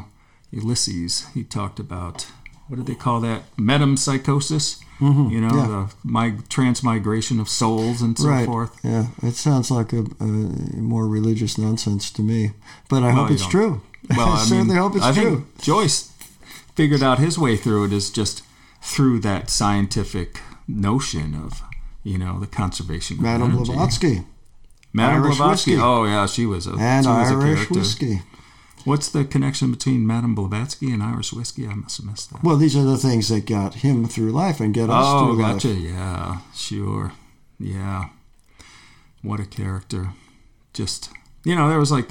[SPEAKER 1] Ulysses. He talked about what did they call that? Metempsychosis. You know,
[SPEAKER 2] Mm-hmm. yeah.
[SPEAKER 1] the my transmigration of souls and so
[SPEAKER 2] right.
[SPEAKER 1] forth.
[SPEAKER 2] Yeah, it sounds like a, a more religious nonsense to me, but I
[SPEAKER 1] Well,
[SPEAKER 2] hope it's
[SPEAKER 1] don't-
[SPEAKER 2] true.
[SPEAKER 1] Well,
[SPEAKER 2] I
[SPEAKER 1] I
[SPEAKER 2] certainly
[SPEAKER 1] mean,
[SPEAKER 2] hope it's
[SPEAKER 1] I
[SPEAKER 2] true.
[SPEAKER 1] Joyce figured out his way through it is just through that scientific notion of you know the conservation of
[SPEAKER 2] Madame. Blavatsky
[SPEAKER 1] Madame
[SPEAKER 2] Irish
[SPEAKER 1] Blavatsky.
[SPEAKER 2] whiskey.
[SPEAKER 1] Oh yeah, she was a
[SPEAKER 2] and
[SPEAKER 1] she was a
[SPEAKER 2] Irish
[SPEAKER 1] character.
[SPEAKER 2] whiskey.
[SPEAKER 1] What's the connection between Madame Blavatsky and Irish whiskey? I must have missed that.
[SPEAKER 2] Well, these are the things that got him through life and get us
[SPEAKER 1] Oh,
[SPEAKER 2] through
[SPEAKER 1] gotcha.
[SPEAKER 2] life.
[SPEAKER 1] Yeah, sure. Yeah. What a character. Just, you know, there was like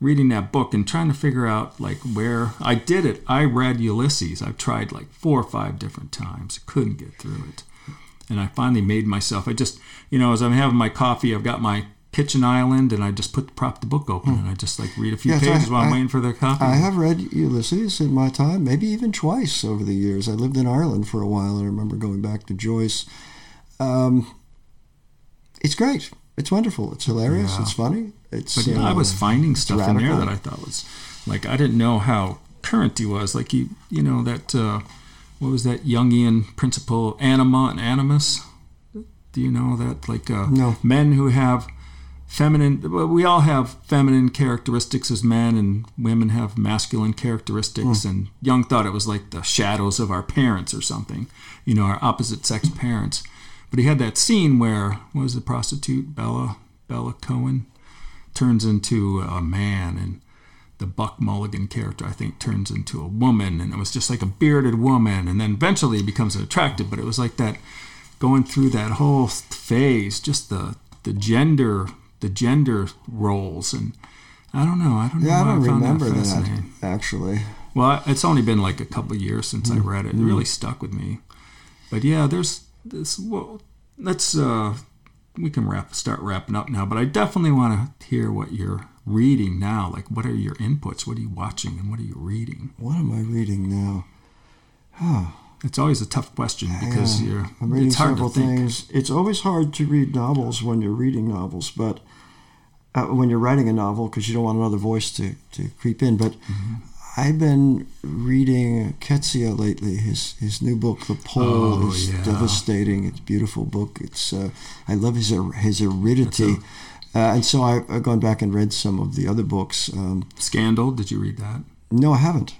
[SPEAKER 1] reading that book and trying to figure out like where I did it. I read Ulysses. I've tried like four or five different times. Couldn't get through it. And I finally made myself. I just, you know, as I'm having my coffee, I've got my kitchen island and I just put prop the book open and I just like read a few
[SPEAKER 2] Yes, I-
[SPEAKER 1] pages while I'm waiting for their coffee.
[SPEAKER 2] I have read Ulysses in my time, maybe even twice over the years. I lived in Ireland for a while, and I remember going back to Joyce. Um, it's great. It's wonderful. It's hilarious.
[SPEAKER 1] Yeah.
[SPEAKER 2] It's funny. It's.
[SPEAKER 1] But yeah, I
[SPEAKER 2] uh,
[SPEAKER 1] was finding stuff in there that I thought was like I didn't know how current he was. Like he, you know, that uh, what was that Jungian principle, anima and animus? Do you know that? Like uh,
[SPEAKER 2] No.
[SPEAKER 1] men who have feminine. Well, we all have feminine characteristics as men, and women have masculine characteristics. Hmm. And Jung thought it was like the shadows of our parents or something. You know, our opposite sex parents. But he had that scene where what was the prostitute Bella Bella Cohen turns into a man and the Buck Mulligan character I think turns into a woman and it was just like a bearded woman and then eventually he becomes attractive but it was like that going through that whole phase just the the gender the gender roles and I don't know I don't know
[SPEAKER 2] Yeah, I don't
[SPEAKER 1] found
[SPEAKER 2] remember
[SPEAKER 1] that
[SPEAKER 2] that, actually.
[SPEAKER 1] Well, it's only been like a couple of years since I read it. It really stuck with me. But yeah, there's this. Well, let's. Uh, we can wrap start wrapping up now. But I definitely want to hear what you're reading now. Like, what are your inputs? What are you watching, and what are you reading?
[SPEAKER 2] What am I reading now?
[SPEAKER 1] It's always a tough question because
[SPEAKER 2] Yeah,
[SPEAKER 1] you're.
[SPEAKER 2] I'm reading
[SPEAKER 1] it's hard
[SPEAKER 2] several
[SPEAKER 1] to think.
[SPEAKER 2] things. It's always hard to read novels when you're reading novels, but uh, when you're writing a novel, because you don't want another voice to, to creep in. But
[SPEAKER 1] Mm-hmm.
[SPEAKER 2] I've been reading Coetzee lately. His his new book, The Pole,
[SPEAKER 1] Oh,
[SPEAKER 2] is
[SPEAKER 1] yeah.
[SPEAKER 2] devastating. It's a beautiful book. It's uh, I love his his aridity. Uh, and so I, I've gone back and read some of the other books. Um,
[SPEAKER 1] Scandal. Did you read that?
[SPEAKER 2] no, I haven't.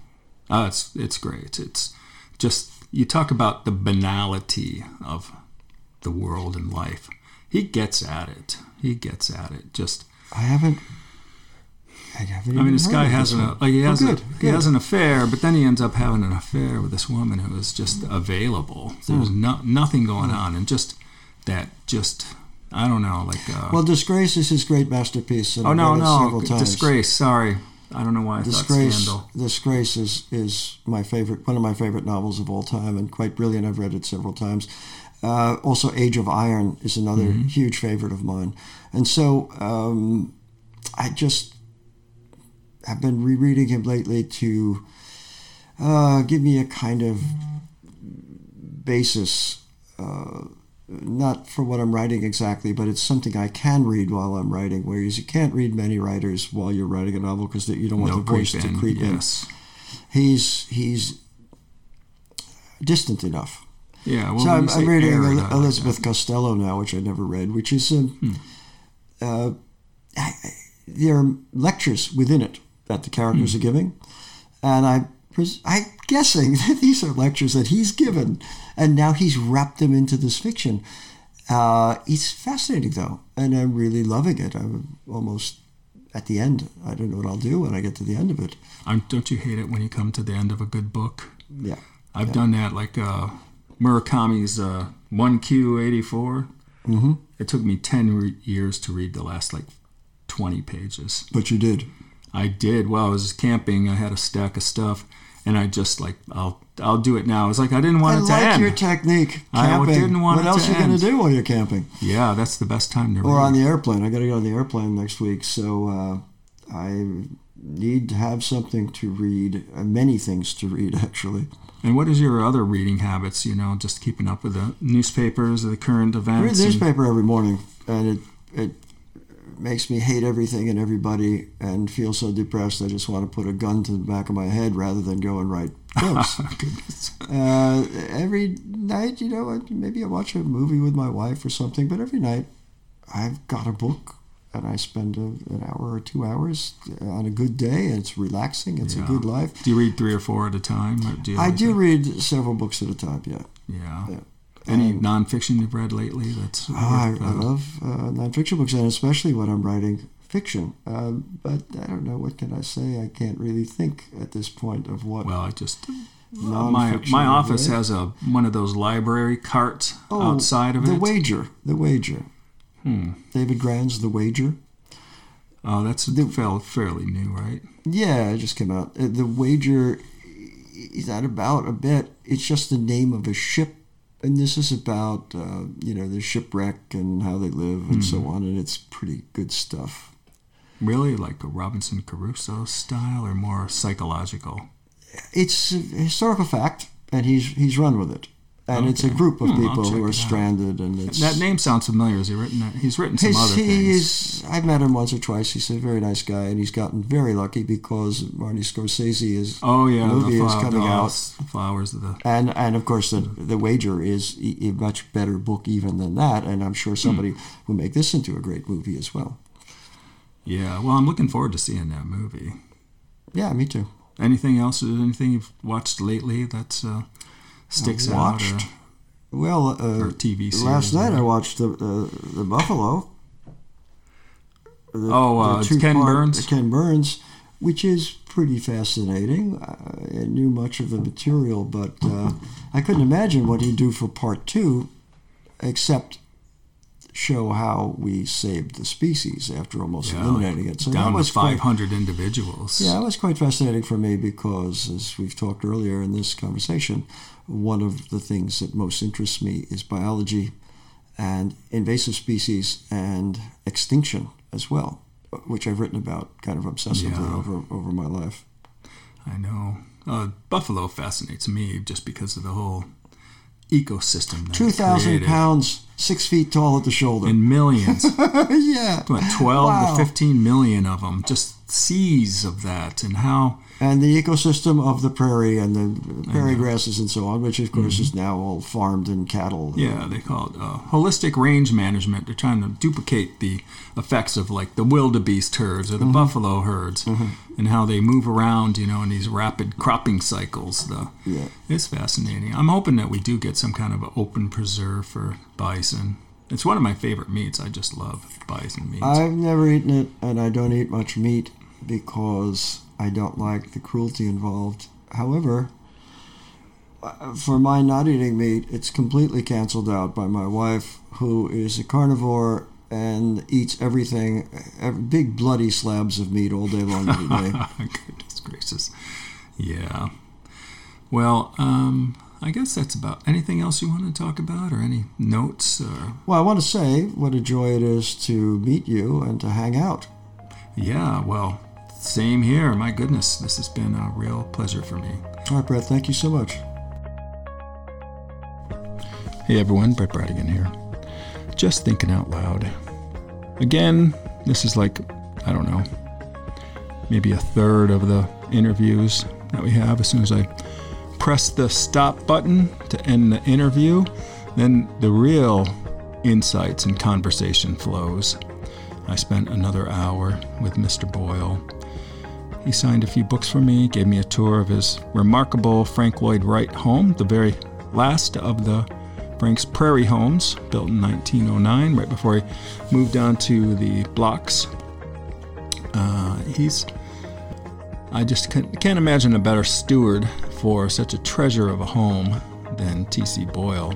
[SPEAKER 1] Oh, it's it's great. It's just you talk about the banality of the world and life. He gets at it. He gets at it. Just
[SPEAKER 2] I haven't. I haven't.
[SPEAKER 1] I mean, this guy has an like he
[SPEAKER 2] Oh,
[SPEAKER 1] has a,
[SPEAKER 2] good,
[SPEAKER 1] he has an affair, but then he ends up having an affair with this woman who is just available. There's
[SPEAKER 2] Hmm.
[SPEAKER 1] no, nothing going on, and just that just I don't know like uh,
[SPEAKER 2] Well, Disgrace is his great masterpiece. And
[SPEAKER 1] oh no no disgrace. Sorry, I don't know why I thought
[SPEAKER 2] Disgrace,
[SPEAKER 1] scandal.
[SPEAKER 2] Disgrace is, is my favorite, one of my favorite novels of all time, and quite brilliant. I've read it several times. Uh, also, Age of Iron is another
[SPEAKER 1] Mm-hmm.
[SPEAKER 2] huge favorite of mine, and so um, I just have been rereading him lately to uh, give me a kind of basis uh, not for what I'm writing exactly, but it's something I can read while I'm writing. Whereas you can't read many writers while you're writing a novel because you don't want
[SPEAKER 1] No
[SPEAKER 2] the voice to creep
[SPEAKER 1] yes.
[SPEAKER 2] in. He's he's distant enough.
[SPEAKER 1] Yeah, well,
[SPEAKER 2] so I'm, I'm reading
[SPEAKER 1] arid,
[SPEAKER 2] El-
[SPEAKER 1] I like
[SPEAKER 2] Elizabeth Costello now, which I never read, which is um,
[SPEAKER 1] Hmm.
[SPEAKER 2] uh, I- there are lectures within it that the characters
[SPEAKER 1] Hmm.
[SPEAKER 2] are giving, and I pres- I'm guessing that these are lectures that he's given, and now he's wrapped them into this fiction. Uh, it's fascinating though, and I'm really loving it. I'm almost at the end. I don't know what I'll do when I get to the end of it.
[SPEAKER 1] Don't you hate it when you come to the end of a good book?
[SPEAKER 2] Yeah.
[SPEAKER 1] I've done that, like uh, Murakami's uh, 1Q84.
[SPEAKER 2] Mm-hmm.
[SPEAKER 1] It took me 10 re- years to read the last, like, 20 pages.
[SPEAKER 2] But you did.
[SPEAKER 1] I did. Well, I was camping. I had a stack of stuff, and I just, like, I'll I'll do it now. It's like I didn't want
[SPEAKER 2] I
[SPEAKER 1] it to
[SPEAKER 2] like
[SPEAKER 1] end.
[SPEAKER 2] your technique.
[SPEAKER 1] I didn't want
[SPEAKER 2] what else are you going to do while you're camping?
[SPEAKER 1] yeah, that's the best time to read.
[SPEAKER 2] Or on the airplane. I got to get on the airplane next week, so uh, I need to have something to read. Uh, many things to read, actually.
[SPEAKER 1] and what is your other reading habits? You know, just keeping up with the newspapers, the current
[SPEAKER 2] I
[SPEAKER 1] events.
[SPEAKER 2] read the
[SPEAKER 1] and-
[SPEAKER 2] newspaper every morning, and it it makes me hate everything and everybody, and feel so depressed. I just want to put a gun to the back of my head rather than go and write
[SPEAKER 1] books.
[SPEAKER 2] Uh, every night, you know, maybe I watch a movie with my wife or something, but every night I've got a book and I spend a, an hour or two hours on a good day, and it's relaxing. It's
[SPEAKER 1] Yeah.
[SPEAKER 2] a good life.
[SPEAKER 1] Do you read three or four at a time? Or do you
[SPEAKER 2] I do read several books at a time. Yeah.
[SPEAKER 1] Yeah.
[SPEAKER 2] Yeah.
[SPEAKER 1] Any
[SPEAKER 2] Um,
[SPEAKER 1] nonfiction you've read lately? That's
[SPEAKER 2] Oh, I, I
[SPEAKER 1] uh,
[SPEAKER 2] love uh, nonfiction books, and especially when I'm writing fiction. Um, but I don't know what can I say. I can't really think at this point of what.
[SPEAKER 1] Well, I just my
[SPEAKER 2] Nonfiction
[SPEAKER 1] my
[SPEAKER 2] I've
[SPEAKER 1] office has a one of those library carts
[SPEAKER 2] Oh,
[SPEAKER 1] outside of
[SPEAKER 2] the
[SPEAKER 1] it.
[SPEAKER 2] The wager. The Wager.
[SPEAKER 1] Hmm.
[SPEAKER 2] David Grann's The Wager.
[SPEAKER 1] Oh, that's
[SPEAKER 2] The-
[SPEAKER 1] fairly fairly new, right?
[SPEAKER 2] Yeah, it just came out. Uh, The Wager is not about a bit. It's just the name of a ship, and this is about uh, you know the shipwreck and how they live and so on. And it's pretty good stuff.
[SPEAKER 1] Really, like a Robinson Crusoe style, or more psychological?
[SPEAKER 2] It's a historical fact, and he's he's run with it. And it's a group of
[SPEAKER 1] Hmm,
[SPEAKER 2] people who are stranded, and it's
[SPEAKER 1] That name sounds familiar. Has he written that? He's written some
[SPEAKER 2] His,
[SPEAKER 1] other things.
[SPEAKER 2] I've met him once or twice. He's a very nice guy, and he's gotten very lucky because Marty Scorsese is
[SPEAKER 1] oh yeah,
[SPEAKER 2] movie
[SPEAKER 1] the
[SPEAKER 2] is coming out.
[SPEAKER 1] Flowers of the
[SPEAKER 2] and and of course the the wager is a a much better book even than that and i'm sure somebody will make this into a great movie as well
[SPEAKER 1] yeah. Well, I'm looking forward to seeing that movie.
[SPEAKER 2] yeah me too
[SPEAKER 1] Anything else? Anything you've watched lately that's uh, sticks out?
[SPEAKER 2] watched
[SPEAKER 1] Or,
[SPEAKER 2] well uh,
[SPEAKER 1] or TV series?
[SPEAKER 2] last night i watched the uh, the buffalo The-
[SPEAKER 1] Oh, uh,
[SPEAKER 2] the
[SPEAKER 1] Ken
[SPEAKER 2] two-part-
[SPEAKER 1] Burns?
[SPEAKER 2] ken burns which is pretty fascinating i knew much of the material but uh, i couldn't imagine what he'd do for part two except show how we saved the species after almost
[SPEAKER 1] Yeah,
[SPEAKER 2] eliminating it. So
[SPEAKER 1] down
[SPEAKER 2] that was
[SPEAKER 1] to
[SPEAKER 2] quite,
[SPEAKER 1] 500 individuals.
[SPEAKER 2] yeah, that was quite fascinating for me because, as we've talked earlier in this conversation, one of the things that most interests me is biology and invasive species and extinction as well, which I've written about kind of obsessively
[SPEAKER 1] Yeah.
[SPEAKER 2] over over my life.
[SPEAKER 1] I know. Uh, Buffalo fascinates me just because of the whole ecosystem.
[SPEAKER 2] Two thousand pounds, six feet tall at the shoulder.
[SPEAKER 1] and millions.
[SPEAKER 2] yeah,
[SPEAKER 1] 12
[SPEAKER 2] Wow.
[SPEAKER 1] to 15 million of them. Just seas of that. And how,
[SPEAKER 2] and the ecosystem of the prairie and the prairie grasses and so on, which of course mm-hmm. is now all farmed and cattle.
[SPEAKER 1] yeah, they call it uh, holistic range management. They're trying to duplicate the effects of like the wildebeest herds or the mm-hmm. buffalo herds mm-hmm. and how they move around, you know, in these rapid cropping cycles. The,
[SPEAKER 2] Yeah.
[SPEAKER 1] It's fascinating. I'm hoping that we do get some kind of an open preserve for bison. It's one of my favorite meats. I just love bison meat.
[SPEAKER 2] I've never eaten it, and I don't eat much meat because I don't like the cruelty involved. However, for my not eating meat, it's completely canceled out by my wife, who is a carnivore and eats everything, ev- big bloody slabs of meat all day long every day.
[SPEAKER 1] Goodness gracious. Yeah. Well, um, I guess that's about anything else you want to talk about or any notes or
[SPEAKER 2] well, I want to say what a joy it is to meet you and to hang out.
[SPEAKER 1] yeah, well, same here. My goodness, this has been a real pleasure for me.
[SPEAKER 2] All right, Brett, thank you so much.
[SPEAKER 1] Hey everyone, Brett Bradigan here. Just thinking out loud. Again, this is like, I don't know, maybe a third of the interviews that we have. As soon as I press the stop button to end the interview, then the real insights and conversation flows. I spent another hour with Mr. Boyle. He signed a few books for me, gave me a tour of his remarkable Frank Lloyd Wright home, the very last of the Frank's Prairie homes, built in 1909, right before he moved on to the blocks. Uh, he's, I just can't, can't imagine a better steward for such a treasure of a home than T.C. Boyle.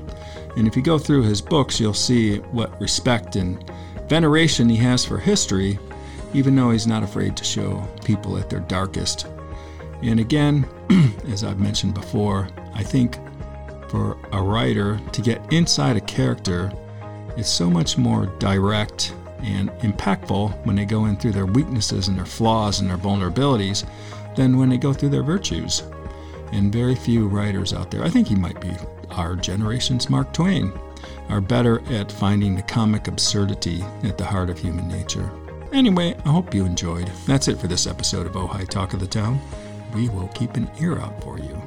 [SPEAKER 1] And if you go through his books, you'll see what respect and veneration he has for history, even though he's not afraid to show people at their darkest. And again, as I've mentioned before, I think for a writer to get inside a character is so much more direct and impactful when they go in through their weaknesses and their flaws and their vulnerabilities than when they go through their virtues. And very few writers out there, I think he might be our generation's Mark Twain, are better at finding the comic absurdity at the heart of human nature. Anyway, I hope you enjoyed. That's it for this episode of Ojai Talk of the Town. We will keep an ear out for you.